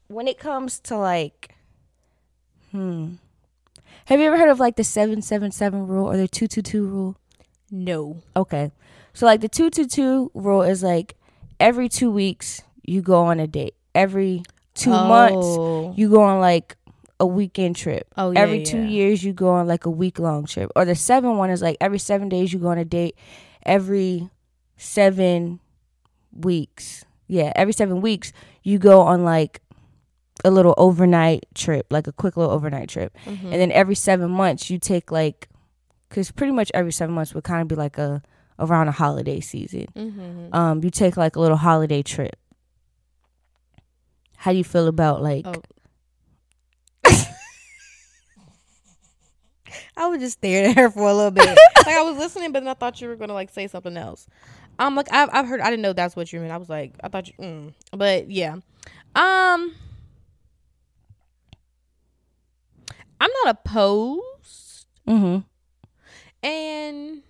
When it comes to like, hmm. Have you ever heard of like the seven seven seven rule or the two two two rule?
no.
Okay. So like the 222 rule is like every 2 weeks you go on a date. Every 2 months
Oh.
you go on like a weekend trip.
Oh, yeah,
every 2
yeah.
years you go on like a week long trip. Or the 7 one is like every 7 days you go on a date. Every 7 weeks. Yeah, every 7 weeks you go on like a little overnight trip, like a quick little overnight trip.
Mm-hmm.
And then every 7 months you take like cuz pretty much every 7 months would kind of be like a around a holiday season.
Mm-hmm.
Um, you take like a little holiday trip. How do you feel about like?
Oh. I was just staring at her for a little bit. like I was listening, but then I thought you were gonna like say something else. Um, like I've I've heard. I didn't know that's what you meant. I was like, I thought you. Mm. But yeah, um, I'm not opposed,
Mm-hmm.
and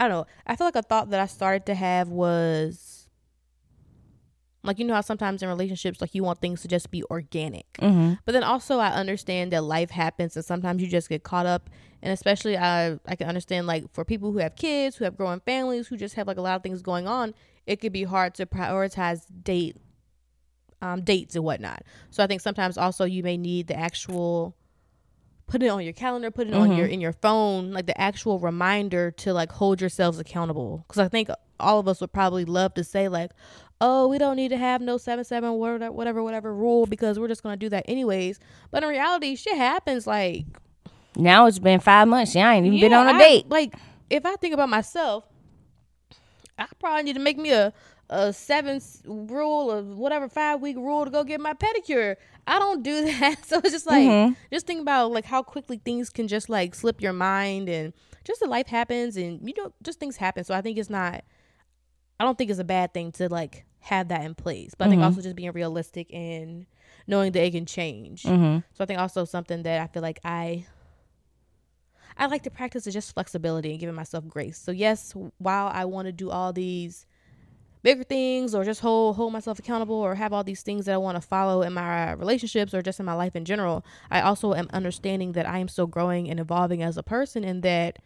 I don't know. I feel like a thought that I started to have was. Like you know how sometimes in relationships like you want things to just be organic.
Mm-hmm.
But then also I understand that life happens and sometimes you just get caught up and especially I I can understand like for people who have kids, who have growing families, who just have like a lot of things going on, it could be hard to prioritize date um dates and whatnot. So I think sometimes also you may need the actual put it on your calendar, put it on your in your phone, like the actual reminder to like hold yourselves accountable. Because I think all of us would probably love to say like, oh, we don't need to have no seven seven whatever whatever whatever rule because we're just gonna do that anyways. But in reality, shit happens. Like
Now it's been five months. Yeah, I ain't even been on a
I-
date.
Like if I think about myself, I probably need to make me a a seven rule or whatever five week rule to go get my pedicure. I don't do that, so it's just like
Mm-hmm.
just think about like how quickly things can just like slip your mind and just the life happens and you know just things happen. So I think it's not. I don't think it's a bad thing to like have that in place, but I
Mm-hmm.
think also just being realistic and knowing that it can change.
Mm-hmm.
So I think also something that I feel like I I like to practice is just flexibility and giving myself grace. So yes, while I want to do all these bigger things or just hold hold myself accountable or have all these things that I want to follow in my relationships or just in my life in general, I also am understanding that I am still growing and evolving as a person and that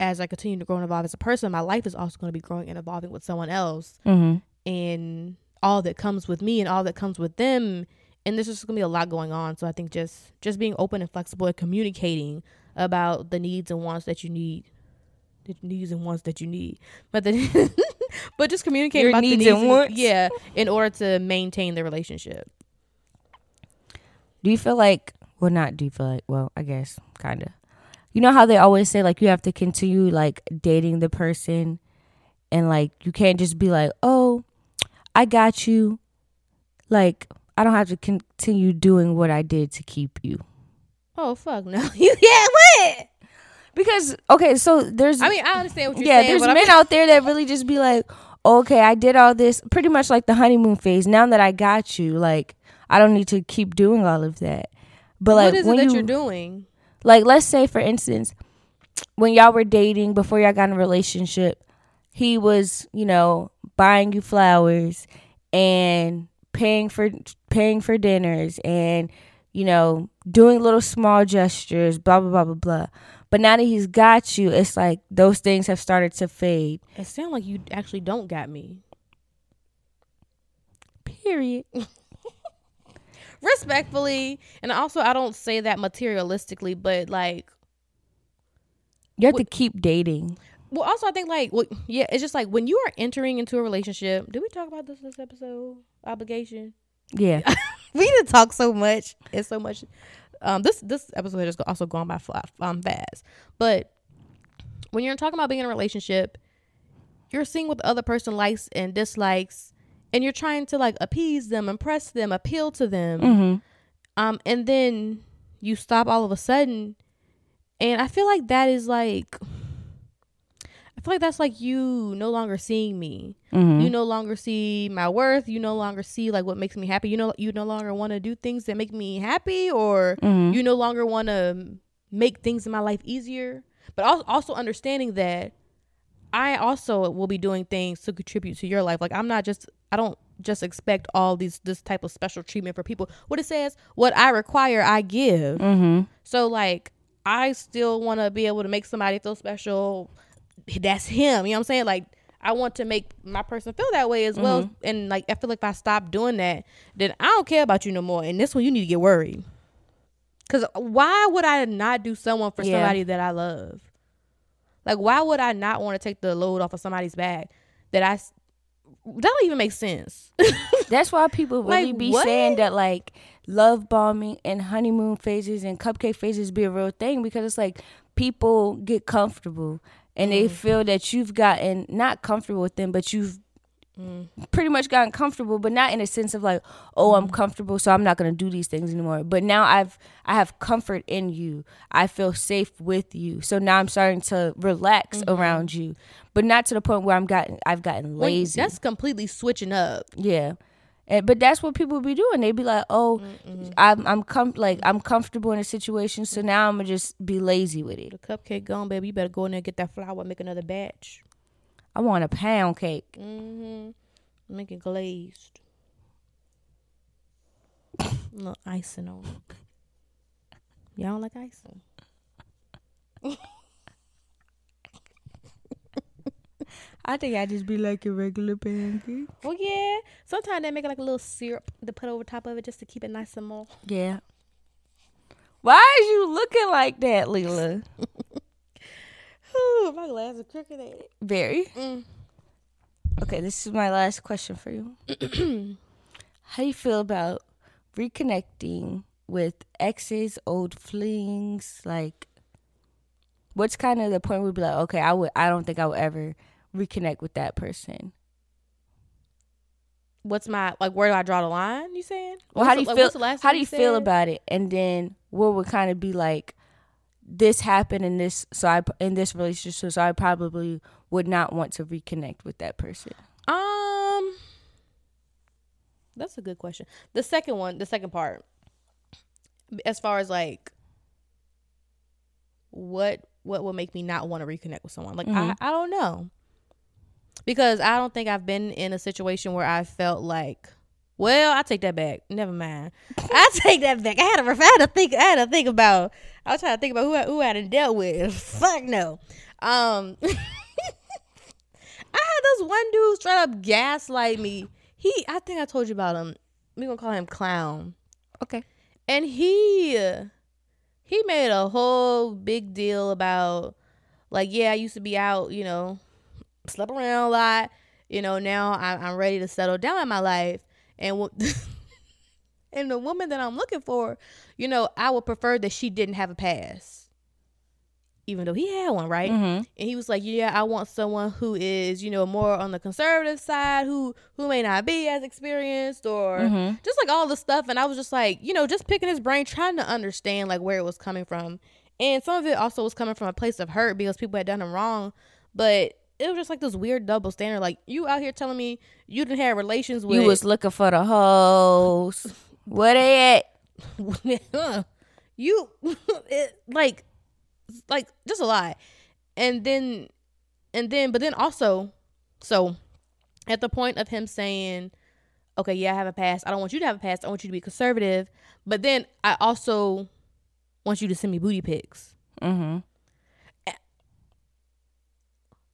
as I continue to grow and evolve as a person, my life is also going to be growing and evolving with someone else,
Mm-hmm.
and all that comes with me and all that comes with them. And there's just going to be a lot going on. So I think just just being open and flexible and communicating about the needs and wants that you need, the needs and wants that you need, but the but just communicating
Your
about
needs
the needs
and wants?
yeah, in order to maintain the relationship.
Do you feel like, well, not do you feel like, well, I guess kind of. You know how they always say like you have to continue like dating the person, and like you can't just be like, oh, I got you. Like I don't have to continue doing what I did to keep you.
Oh fuck no! Yeah what?
Because okay, so there's
I mean, I understand what you're
yeah,
saying.
Yeah, there's
but I'm-
men out there that really just be like, okay, I did all this, pretty much like the honeymoon phase. Now that I got you, like I don't need to keep doing all of that. But like
what is it
when
that
you,
you're doing?
like let's say for instance, when y'all were dating before y'all got in a relationship, he was, you know, buying you flowers and paying for paying for dinners and you know, doing little small gestures, blah blah blah blah blah. But now that he's got you, it's like those things have started to fade.
It sounds like you actually don't got me.
Period.
Respectfully, and also I don't say that materialistically, but like,
You have
Wh-
to keep dating.
well, also I think like, well, yeah, it's just like when you are entering into a relationship. Did we talk about this this episode? Obligation.
Yeah.
we didn't talk so much. It's so much. Um, this this episode has just also gone by fly, um fast. But when you're talking about being in a relationship, you're seeing what the other person likes and dislikes, and you're trying to like appease them, impress them, appeal to them.
mm-hmm.
Um, and then you stop all of a sudden, and I feel like that is like. Feel like that's like you no longer seeing me
Mm-hmm.
you no longer see my worth you no longer see like what makes me happy you know you no longer want to do things that make me happy or
mm-hmm.
you no longer want to make things in my life easier but al- also understanding that i also will be doing things to contribute to your life like i'm not just i don't just expect all these this type of special treatment for people what it says what i require i give
mm-hmm.
so like I still want to be able to make somebody feel special. That's him. You know what I'm saying? Like I want to make my person feel that way as well. Mm-hmm. And like I feel like if I stop doing that, then I don't care about you no more. And this one you need to get worried. Cause why would I not do someone for
Yeah.
somebody that I love? Like why would I not want to take the load off of somebody's back that I that don't even make sense.
That's why people really
Like,
be
what?
saying that like love bombing and honeymoon phases and cupcake phases be a real thing because it's like people get comfortable and they mm. feel that you've gotten not comfortable with them, but you've mm. pretty much gotten comfortable, but not in a sense of like, oh, I'm mm. comfortable, so I'm not gonna do these things anymore. But now I've I have comfort in you. I feel safe with you. So now I'm starting to relax mm-hmm. around you, but not to the point where I'm gotten I've gotten lazy.
That's completely switching up.
Yeah. And, but that's what people be doing. They be like, "Oh, I'm I'm com- like I'm comfortable in a situation, so now I'm gonna just be lazy with it.
The cupcake gone, baby. You better go in there and get that flour, and make another batch.
I want a pound cake.
Mm-hmm. Make it glazed. little icing on it. Y'all don't like icing?
I think I just be like a regular pancake.
Well, yeah. Sometimes they make it like a little syrup to put over top of it just to keep it nice and more.
Yeah. Why is you looking like that, Leela?
Ooh, my glass is crooked.
Very.
Mm.
Okay, this is my last question for you. How do you feel about reconnecting with exes, old flings? Like, what's kind of the point where we be like, okay, I would, I don't think I would ever reconnect with that person.
What's my like? Where do I draw the line? You saying?
Well,
What's
how do you
like,
feel? How do you feel about it? And then what would kind of be like, this happened in this, so I in this relationship, so I probably would not want to reconnect with that person.
Um, that's a good question. The second one, the second part, as far as like what what would make me not want to reconnect with someone, like
Mhm.
I I don't know, because I don't think I've been in a situation where I felt like. Well, I take that back. Never mind. I take that back. I had to, I had to think. I had to think about. I was trying to think about who I, who I had dealt with. Fuck no. Um, I had this one dude straight up gaslight me. He, I think I told you about him. We gonna call him Clown.
Okay.
And he, he made a whole big deal about, like, yeah, I used to be out, you know, slept around a lot. You know, now I'm, I'm ready to settle down in my life, and. w- And the woman that I'm looking for, you know, I would prefer that she didn't have a past even though he had one, right?
Mm-hmm.
And he was like, "Yeah, I want someone who is, you know, more on the conservative side, who who may not be as experienced, or
Mhm.
just like all the stuff." And I was just like, you know, just picking his brain, trying to understand like where it was coming from, and some of it also was coming from a place of hurt because people had done him wrong, but. It was just like this weird double standard. Like you out here telling me you didn't have relations with
You was looking for the hoes. Where they at?
you it, like like just a lie and then and then but then also so at the point of him saying okay yeah i have a past i don't want you to have a past i want you to be conservative but then i also want you to send me booty pics
Mm-hmm.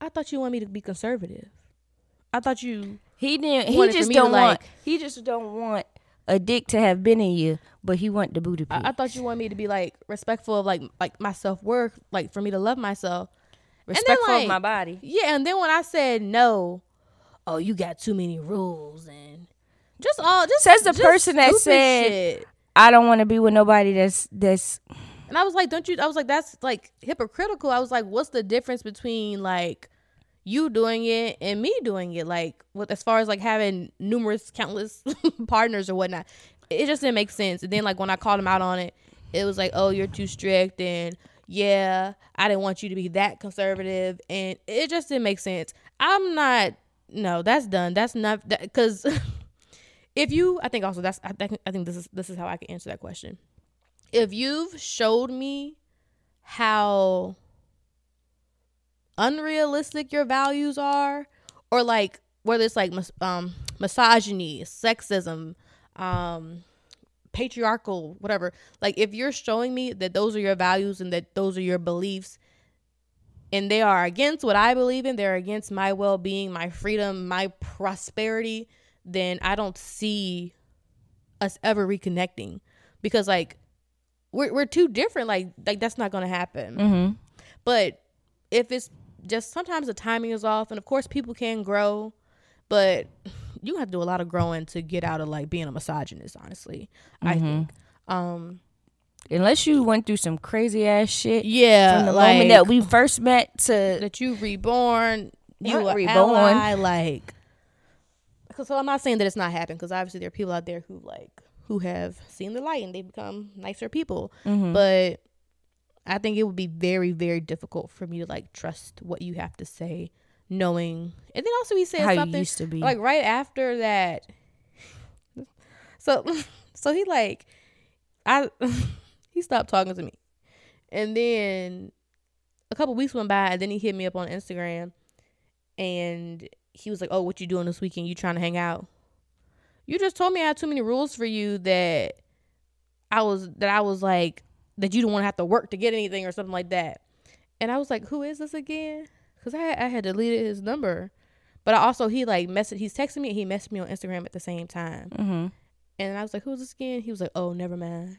I thought you wanted me to be conservative i thought you
He didn't. He just don't want.
like-
He just don't want a dick to have been in you, but he want the booty.
I, I thought you wanted me to be like respectful of like like my self-worth like for me to love myself then,
respectful
like,
of my body.
Yeah, and then when I said no, oh, you got too many rules and just all just
Says the
just
person that said-
shit.
I don't want to be with nobody that's that's.
And I was like, don't you? I was like, that's like hypocritical. I was like, what's the difference between like you doing it and me doing it? Like, what as far as like having numerous, countless partners or whatnot, it just didn't make sense. And then like when I called him out on it, it was like, oh, you're too strict and. Yeah, I didn't want you to be that conservative, and it just didn't make sense. I'm not. No, that's done. That's not because if you, I think also that's. I think I think this is this is how I can answer that question if you've showed me how unrealistic your values are or like whether it's like um misogyny sexism um patriarchal whatever like if you're showing me that those are your values and that those are your beliefs and they are against what i believe in they're against my well-being my freedom my prosperity then i don't see us ever reconnecting. Because like we're we're too different. Like like that's not gonna happen.
Mm-hmm.
But if it's just sometimes the timing is off, and of course people can grow, but you have to do a lot of growing to get out of like being a misogynist. Honestly, I
Mm-hmm.
think. Um,
Unless you went through some crazy ass shit
yeah,
from the
like
moment that we first met to
that you reborn, you are
reborn.
ally, like. So I'm not saying that it's not happening because obviously there are people out there who like who have seen the light and they become nicer people.
Mhm.
but I think it would be very, very difficult for me to like trust what you have to say, knowing. And then also he said
how
something
used to be.
like right after that. So, so he like, I he stopped talking to me, and then a couple weeks went by, and then he hit me up on Instagram, and he was like, "Oh, what you doing this weekend? You trying to hang out?" You just told me I had too many rules for you that I was that I was like that you don't want to have to work to get anything or something like that. And I was like, who is this again? Because I I had deleted his number, but I also he like messaged he's texting me and he messaged me on Instagram at the same time.
mm-hmm.
And I was like, who's this again? He was like, oh, never mind.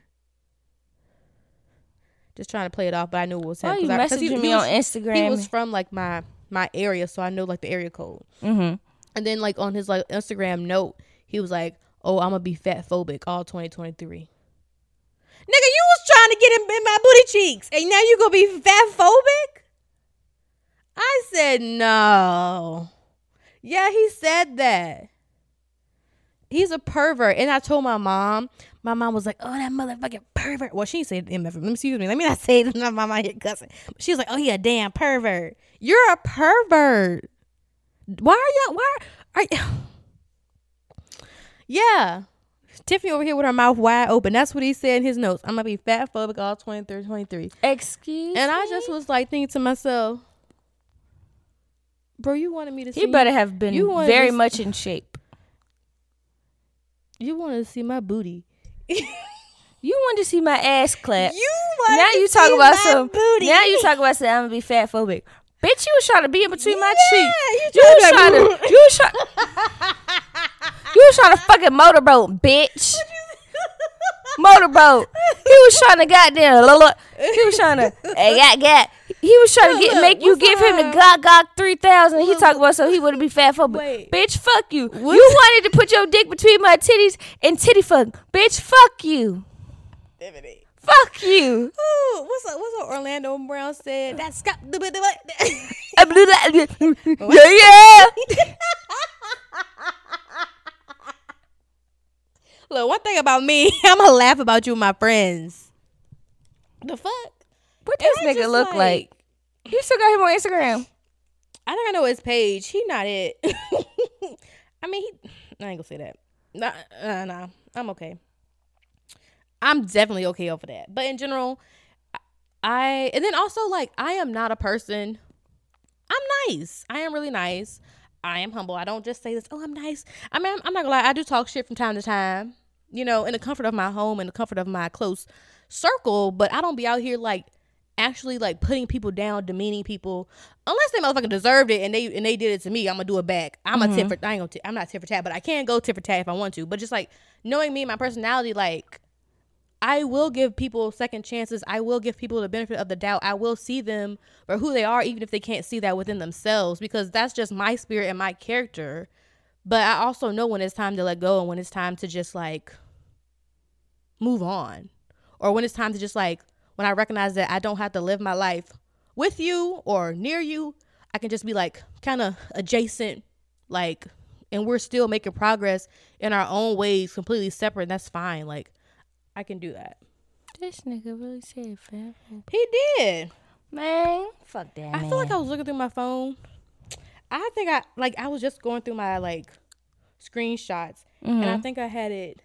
Just trying to play it off, but I knew it was him.
Why you
'cause I- 'cause
messaging
he-
me
he was-
on Instagram?
He was from like my my area, so I know like the area code.
mm-hmm.
And then like on his like Instagram note, he was like, "Oh, I'm gonna be fat phobic all 2023." Nigga, you was trying to get in, in my booty cheeks, and now you gonna be fat phobic? I said no. Yeah, he said that. He's a pervert, and I told my mom. My mom was like, "Oh, that motherfucking pervert." Well, she said, "Let me excuse me. Let me not say it. My mom here cussing." She was like, "Oh, he a damn pervert. You're a pervert. Why are y'all? Why are you?" Yeah. Tiffany over here with her mouth wide open. That's what he said in his notes. I'm gonna be fat phobic all 23, 23.
Excuse
And I just was like thinking to myself, bro, you wanted me to see
He better have been
you
very
to-
much in shape.
you wanted to see my booty.
You wanted to see my ass clap.
You wanted
now
to
you talk
see
about
my
some.
booty.
Now you talk about some. I'm gonna be fat phobic. Bitch, you was trying to be in between my
Yeah,
cheeks.
you
You was
trying to.
You was trying. You was trying to fucking motorboat, bitch. Motorboat. He was trying to goddamn. la- He was trying to. Hey, got got. He was trying to get make you give him the
up?
gok gok three thousand. He talked about so he wouldn't be fat for. Bitch, fuck you. You wanted to put your dick between my titties and titty fuck. Bitch, fuck you. Eh. Fuck you.
Ooh, what's up? What's up? Orlando Brown said that's Scott.
I blew that. Yeah, yeah.
Look, one thing about me, I'm gonna laugh about you, and my friends. The fuck?
What does
I
nigga look like? You still got him on Instagram?
I think I know his page. He not it. I mean, he, I ain't gonna say that. Nah, nah, nah. I'm okay. I'm definitely okay over that. But in general, I and then also like I am not a person. I'm nice. I am really nice. I am humble. I don't just say this. Oh, I'm nice. I mean, I'm, I'm not gonna lie. I do talk shit from time to time. You know, in the comfort of my home, in the comfort of my close circle. But I don't be out here like actually like putting people down, demeaning people, unless they motherfucking deserved it and they and they did it to me. I'm gonna do it back. I'm a tit mm-hmm. for I ain't gonna t- I'm not tit for tat, but I can go tit for tat if I want to. But just like knowing me, and my personality, like I will give people second chances. I will give people the benefit of the doubt. I will see them for who they are, even if they can't see that within themselves, because that's just my spirit and my character. But I also know when it's time to let go and when it's time to just like move on. Or when it's time to just like, when I recognize that I don't have to live my life with you or near you, I can just be like kind of adjacent, like, and we're still making progress in our own ways, completely separate. And that's fine. Like, I can do that.
This nigga really said fat.
He did.
Man, fuck that.
I feel like I was looking through my phone. I think I like I was just going through my like screenshots, and I mm-hmm. think I had it.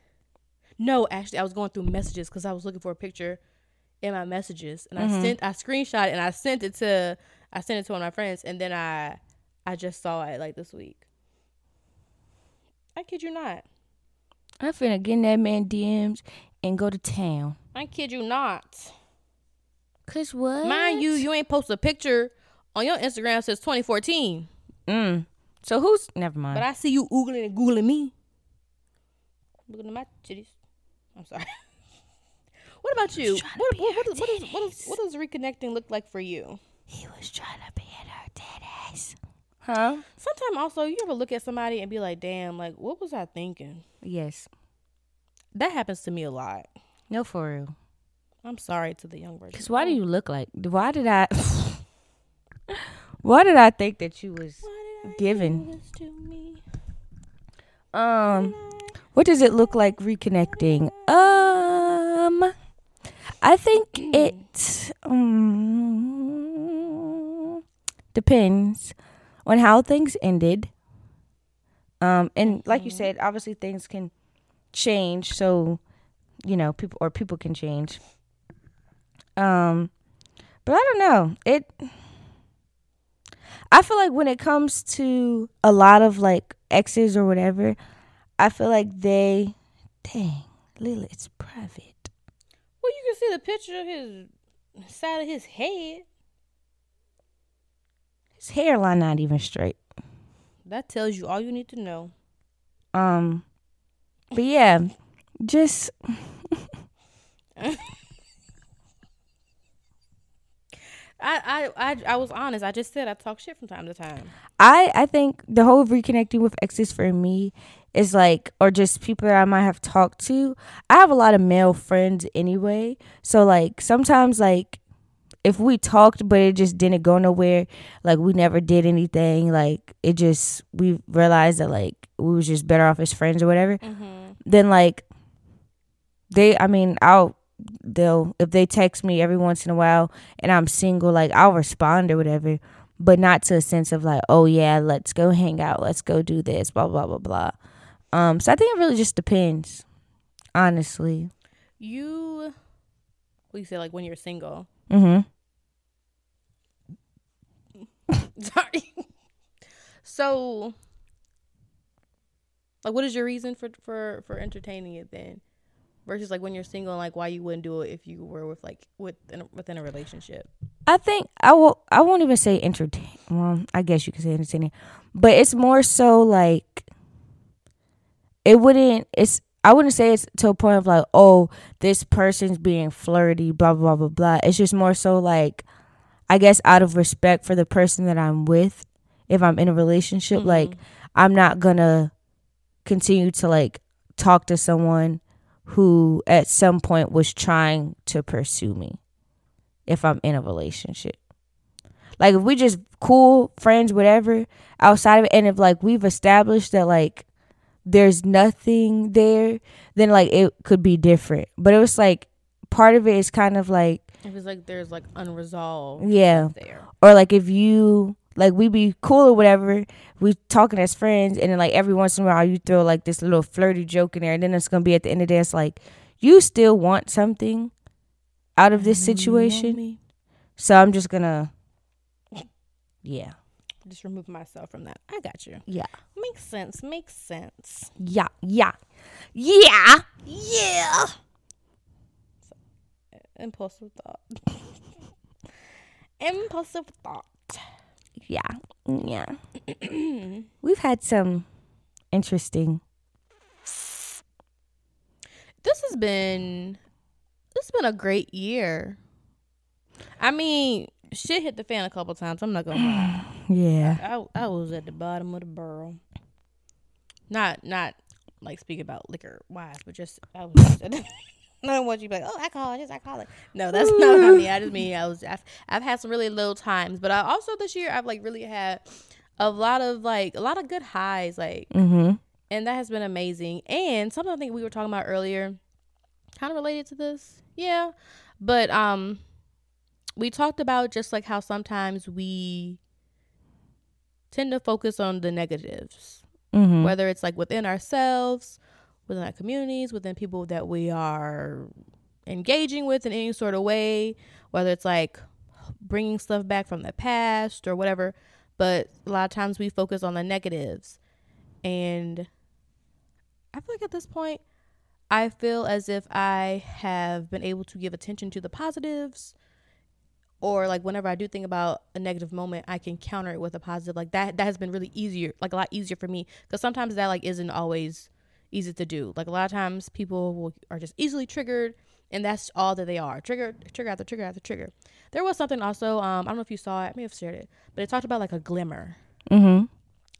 No, actually, I was going through messages because I was looking for a picture in my messages, and I mm-hmm. sent I screenshot it and I sent it to I sent it to one of my friends, and then I I just saw it like this week. I kid you not.
I'm finna get in that man DMs and go to town.
I kid you not.
Cause what?
Mind you, you ain't posted a picture on your Instagram since 2014.
Mm. So who's? Never mind.
But I see you oogling and googling me. Looking at my titties. I'm sorry. what about you? What, what, what, what, is, what, is, what does reconnecting look like for you?
he was trying to be in her titties. Huh?
Sometimes also, you ever look at somebody and be like, damn, like, what was I thinking?
Yes.
That happens to me a lot.
No, for real.
I'm sorry to the young version.
Cause why do you look like? Why did I? why did I think that you was
Why did I
given?
do this to me?
Um, what does it look like reconnecting? Um, I think it um, depends on how things ended. Um, and like you said, obviously things can change. So, you know, people or people can change. Um, but I don't know. It. I feel like when it comes to a lot of like exes or whatever, I feel like they, dang, Lila, it's private.
Well, you can see the picture of his side of his head.
His hairline not even straight.
That tells you all you need to know.
Um, but yeah, just
I, I, I, I was honest. I just said I talk shit from time to time.
I I think the whole reconnecting with exes for me is like or just people that I might have talked to. I have a lot of male friends anyway. So like sometimes like if we talked but it just didn't go nowhere, like we never did anything, like it just we realized that like we was just better off as friends or whatever. Mm-hmm. Then like they I mean I'll they'll if they text me every once in a while and I'm single, like I'll respond or whatever but not to a sense of like, oh yeah, let's go hang out, let's go do this, blah blah blah blah. Um, so I think it really just depends, honestly.
You, what you say, like when you're single?
Mm-hmm.
Sorry. so, like, what is your reason for for for entertaining it then, versus like when you're single, and like why you wouldn't do it if you were with like within a, within a relationship?
I think I will. I won't even say entertain. Well, I guess you could say entertaining, but it's more so like it wouldn't. It's I wouldn't say it's to a point of like, oh, this person's being flirty, blah blah blah blah. It's just more so like, I guess out of respect for the person that I'm with, if I'm in a relationship, mm-hmm. like I'm not gonna continue to like talk to someone who at some point was trying to pursue me if I'm in a relationship. Like if we just cool friends, whatever, outside of it, and if like we've established that like there's nothing there, then like it could be different. But it was like part of it is kind of like
it was like there's like unresolved.
Yeah. There. Or like if you like we be cool or whatever, we talking as friends, and then like every once in a while you throw like this little flirty joke in there, and then it's gonna be at the end of the day, it's like you still want something out of this mm, situation. So I'm just gonna, yeah.
Just remove myself from that. I got you.
Yeah.
Makes sense. Makes sense.
Yeah. Yeah. Yeah. Yeah.
So, impulsive thought. impulsive thought.
Yeah. Yeah. We've had some interesting.
This has been this has been a great year. I mean, shit hit the fan a couple times. I'm not gonna lie.
yeah.
I, I, I was at the bottom of the barrel. Not not like speak about liquor wise, but just I was. Just I don't want you to be like, oh, alcohol, just alcoholic. No, that's not what I mean. I just mean I was. I've, I've had some really low times, but I also this year I've like really had a lot of like a lot of good highs, like,
mm-hmm.
and that has been amazing. And something I think we were talking about earlier, kind of related to this yeah. But um we talked about just like how sometimes we tend to focus on the negatives.
Mm-hmm.
Whether it's like within ourselves, within our communities, within people that we are engaging with in any sort of way, whether it's like bringing stuff back from the past or whatever. But a lot of times we focus on the negatives. And I feel like at this point, I feel as if I have been able to give attention to the positives or like whenever I do think about a negative moment, I can counter it with a positive. Like that that has been really easier, like a lot easier for me cuz sometimes that like isn't always easy to do. Like a lot of times people will, are just easily triggered and that's all that they are. Trigger trigger after trigger after trigger. There was something also um I don't know if you saw it. I may have shared it, but it talked about like a glimmer.
Mhm.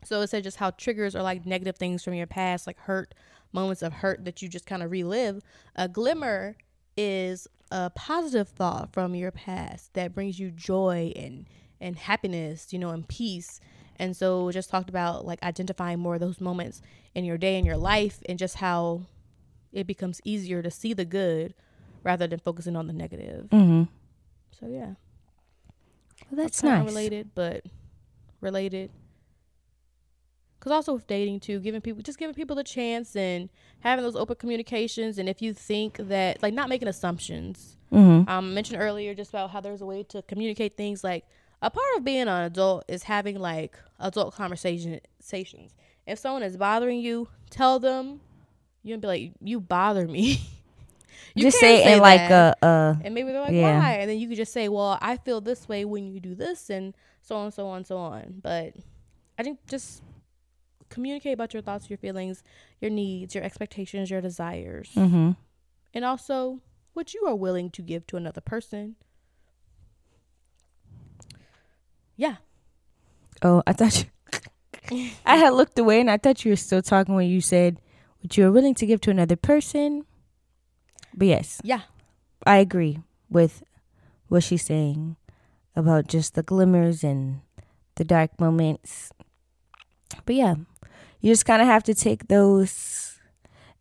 So it said just how triggers are like negative things from your past, like hurt, moments of hurt that you just kind of relive. A glimmer is a positive thought from your past that brings you joy and and happiness, you know, and peace. And so just talked about like identifying more of those moments in your day and your life and just how it becomes easier to see the good rather than focusing on the negative.
Mm-hmm.
So yeah.
Well, that's nice.
Related, but related because also with dating too giving people just giving people the chance and having those open communications and if you think that like not making assumptions
mm-hmm.
um I mentioned earlier just about how there's a way to communicate things like a part of being an adult is having like adult conversations. If someone is bothering you tell them. You can be like you bother me.
You just say, say it like a, a
and maybe they're like yeah. why? And then you could just say well i feel this way when you do this and so on so on so on. But i think just communicate about your thoughts, your feelings, your needs, your expectations, your desires,
mm-hmm.
and also what you are willing to give to another person. Yeah.
Oh, I thought you. I had looked away and I thought you were still talking when you said what you are willing to give to another person. But yes.
Yeah.
I agree with what she's saying about just the glimmers and the dark moments. But yeah, you just kind of have to take those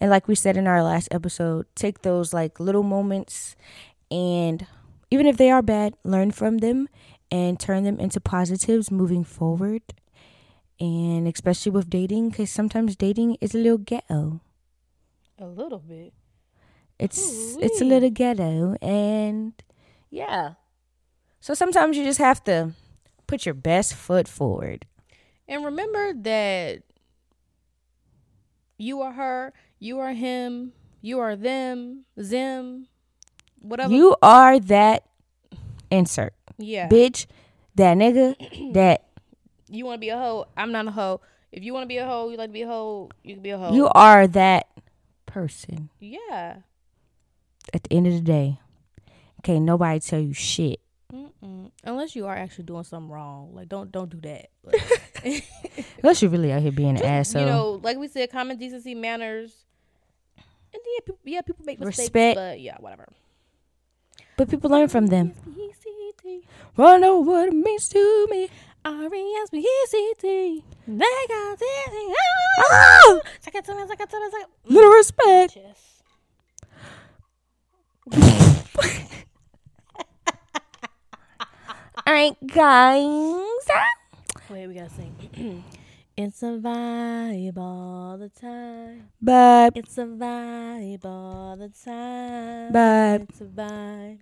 and like we said in our last episode take those like little moments and even if they are bad learn from them and turn them into positives moving forward and especially with dating because sometimes dating is a little ghetto
a little bit
it's Ooh-wee. it's a little ghetto and yeah so sometimes you just have to put your best foot forward
and remember that you are her, you are him, you are them, them, whatever.
You are that insert.
Yeah.
bitch, that nigga, that
You want to be a hoe? I'm not a hoe. If you want to be a hoe, you like to be a hoe. You can be a hoe.
you are that person.
Yeah.
At the end of the day, can't nobody tell you shit.
Mm-mm. Unless you are actually doing something wrong, like don't don't do that. Like,
Unless you really out here being an asshole.
you know, like we said, common decency, manners, and yeah, people, yeah, people make mistakes,
Respect.
but yeah, whatever.
but people learn from them.
R-E-S-P-E-C-T.
I know what it means to me.
R-E-S-P-E-C-T. They got this.
Ah!
Suck it to me, suck it to me, suck it.
Little respect.
Yes.
All right, guys.
Wait, we gotta sing. it's a vibe all the time.
But
It's a vibe all the time.
Vibe.
It's a vibe.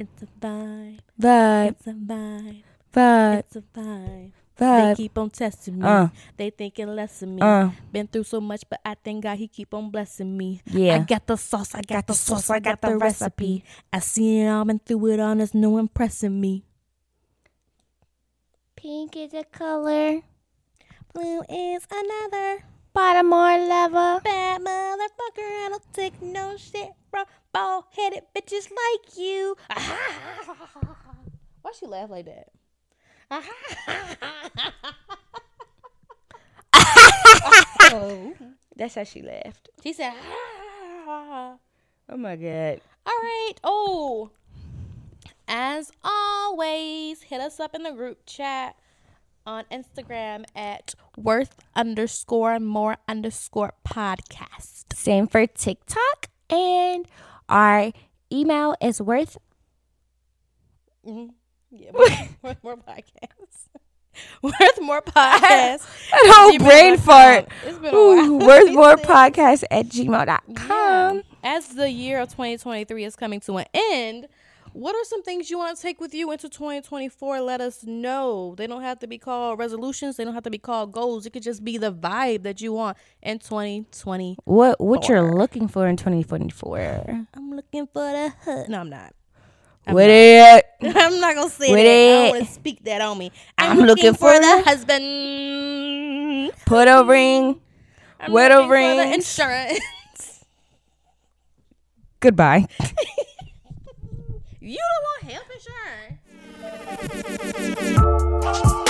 It's a vibe.
vibe,
It's a vibe.
vibe,
It's a vibe. They
vibe.
keep on testing me.
Uh.
They thinking less of me.
Uh.
Been through so much, but I thank God He keep on blessing me.
Yeah.
I got the sauce. I got, the sauce. I got the recipe. I seen it all. Been through it all. There's no impressing me.
Pink is a color.
Blue is another
Bottom more level.
bad motherfucker. I don't take no shit from bald headed bitches like you. Why she laugh like that? oh.
That's how she laughed.
She said,
Oh my god.
All right. Oh, as always, hit us up in the group chat on Instagram at worth underscore more underscore podcast.
Same for TikTok. And our email is worth
Mm-hmm. Yeah, worth, worth more podcasts. worth more podcasts.
whole brain fart.
It's been a
Ooh,
while.
worth more podcasts at gmail.com.
Yeah. As the year of 2023 is coming to an end, what are some things you want to take with you into 2024? Let us know. They don't have to be called resolutions. They don't have to be called goals. It could just be the vibe that you want in 2020.
What what you're looking for in 2024?
I'm looking for the hood. No, I'm not. I'm
With
not.
it.
I'm not gonna say
With
that. I don't
it.
want to speak that on me.
I'm looking for
the
the-
husband.
Put a ring.
I'm
Wedding
looking the
rings.
insurance.
Goodbye.
you don't want help, health insurance.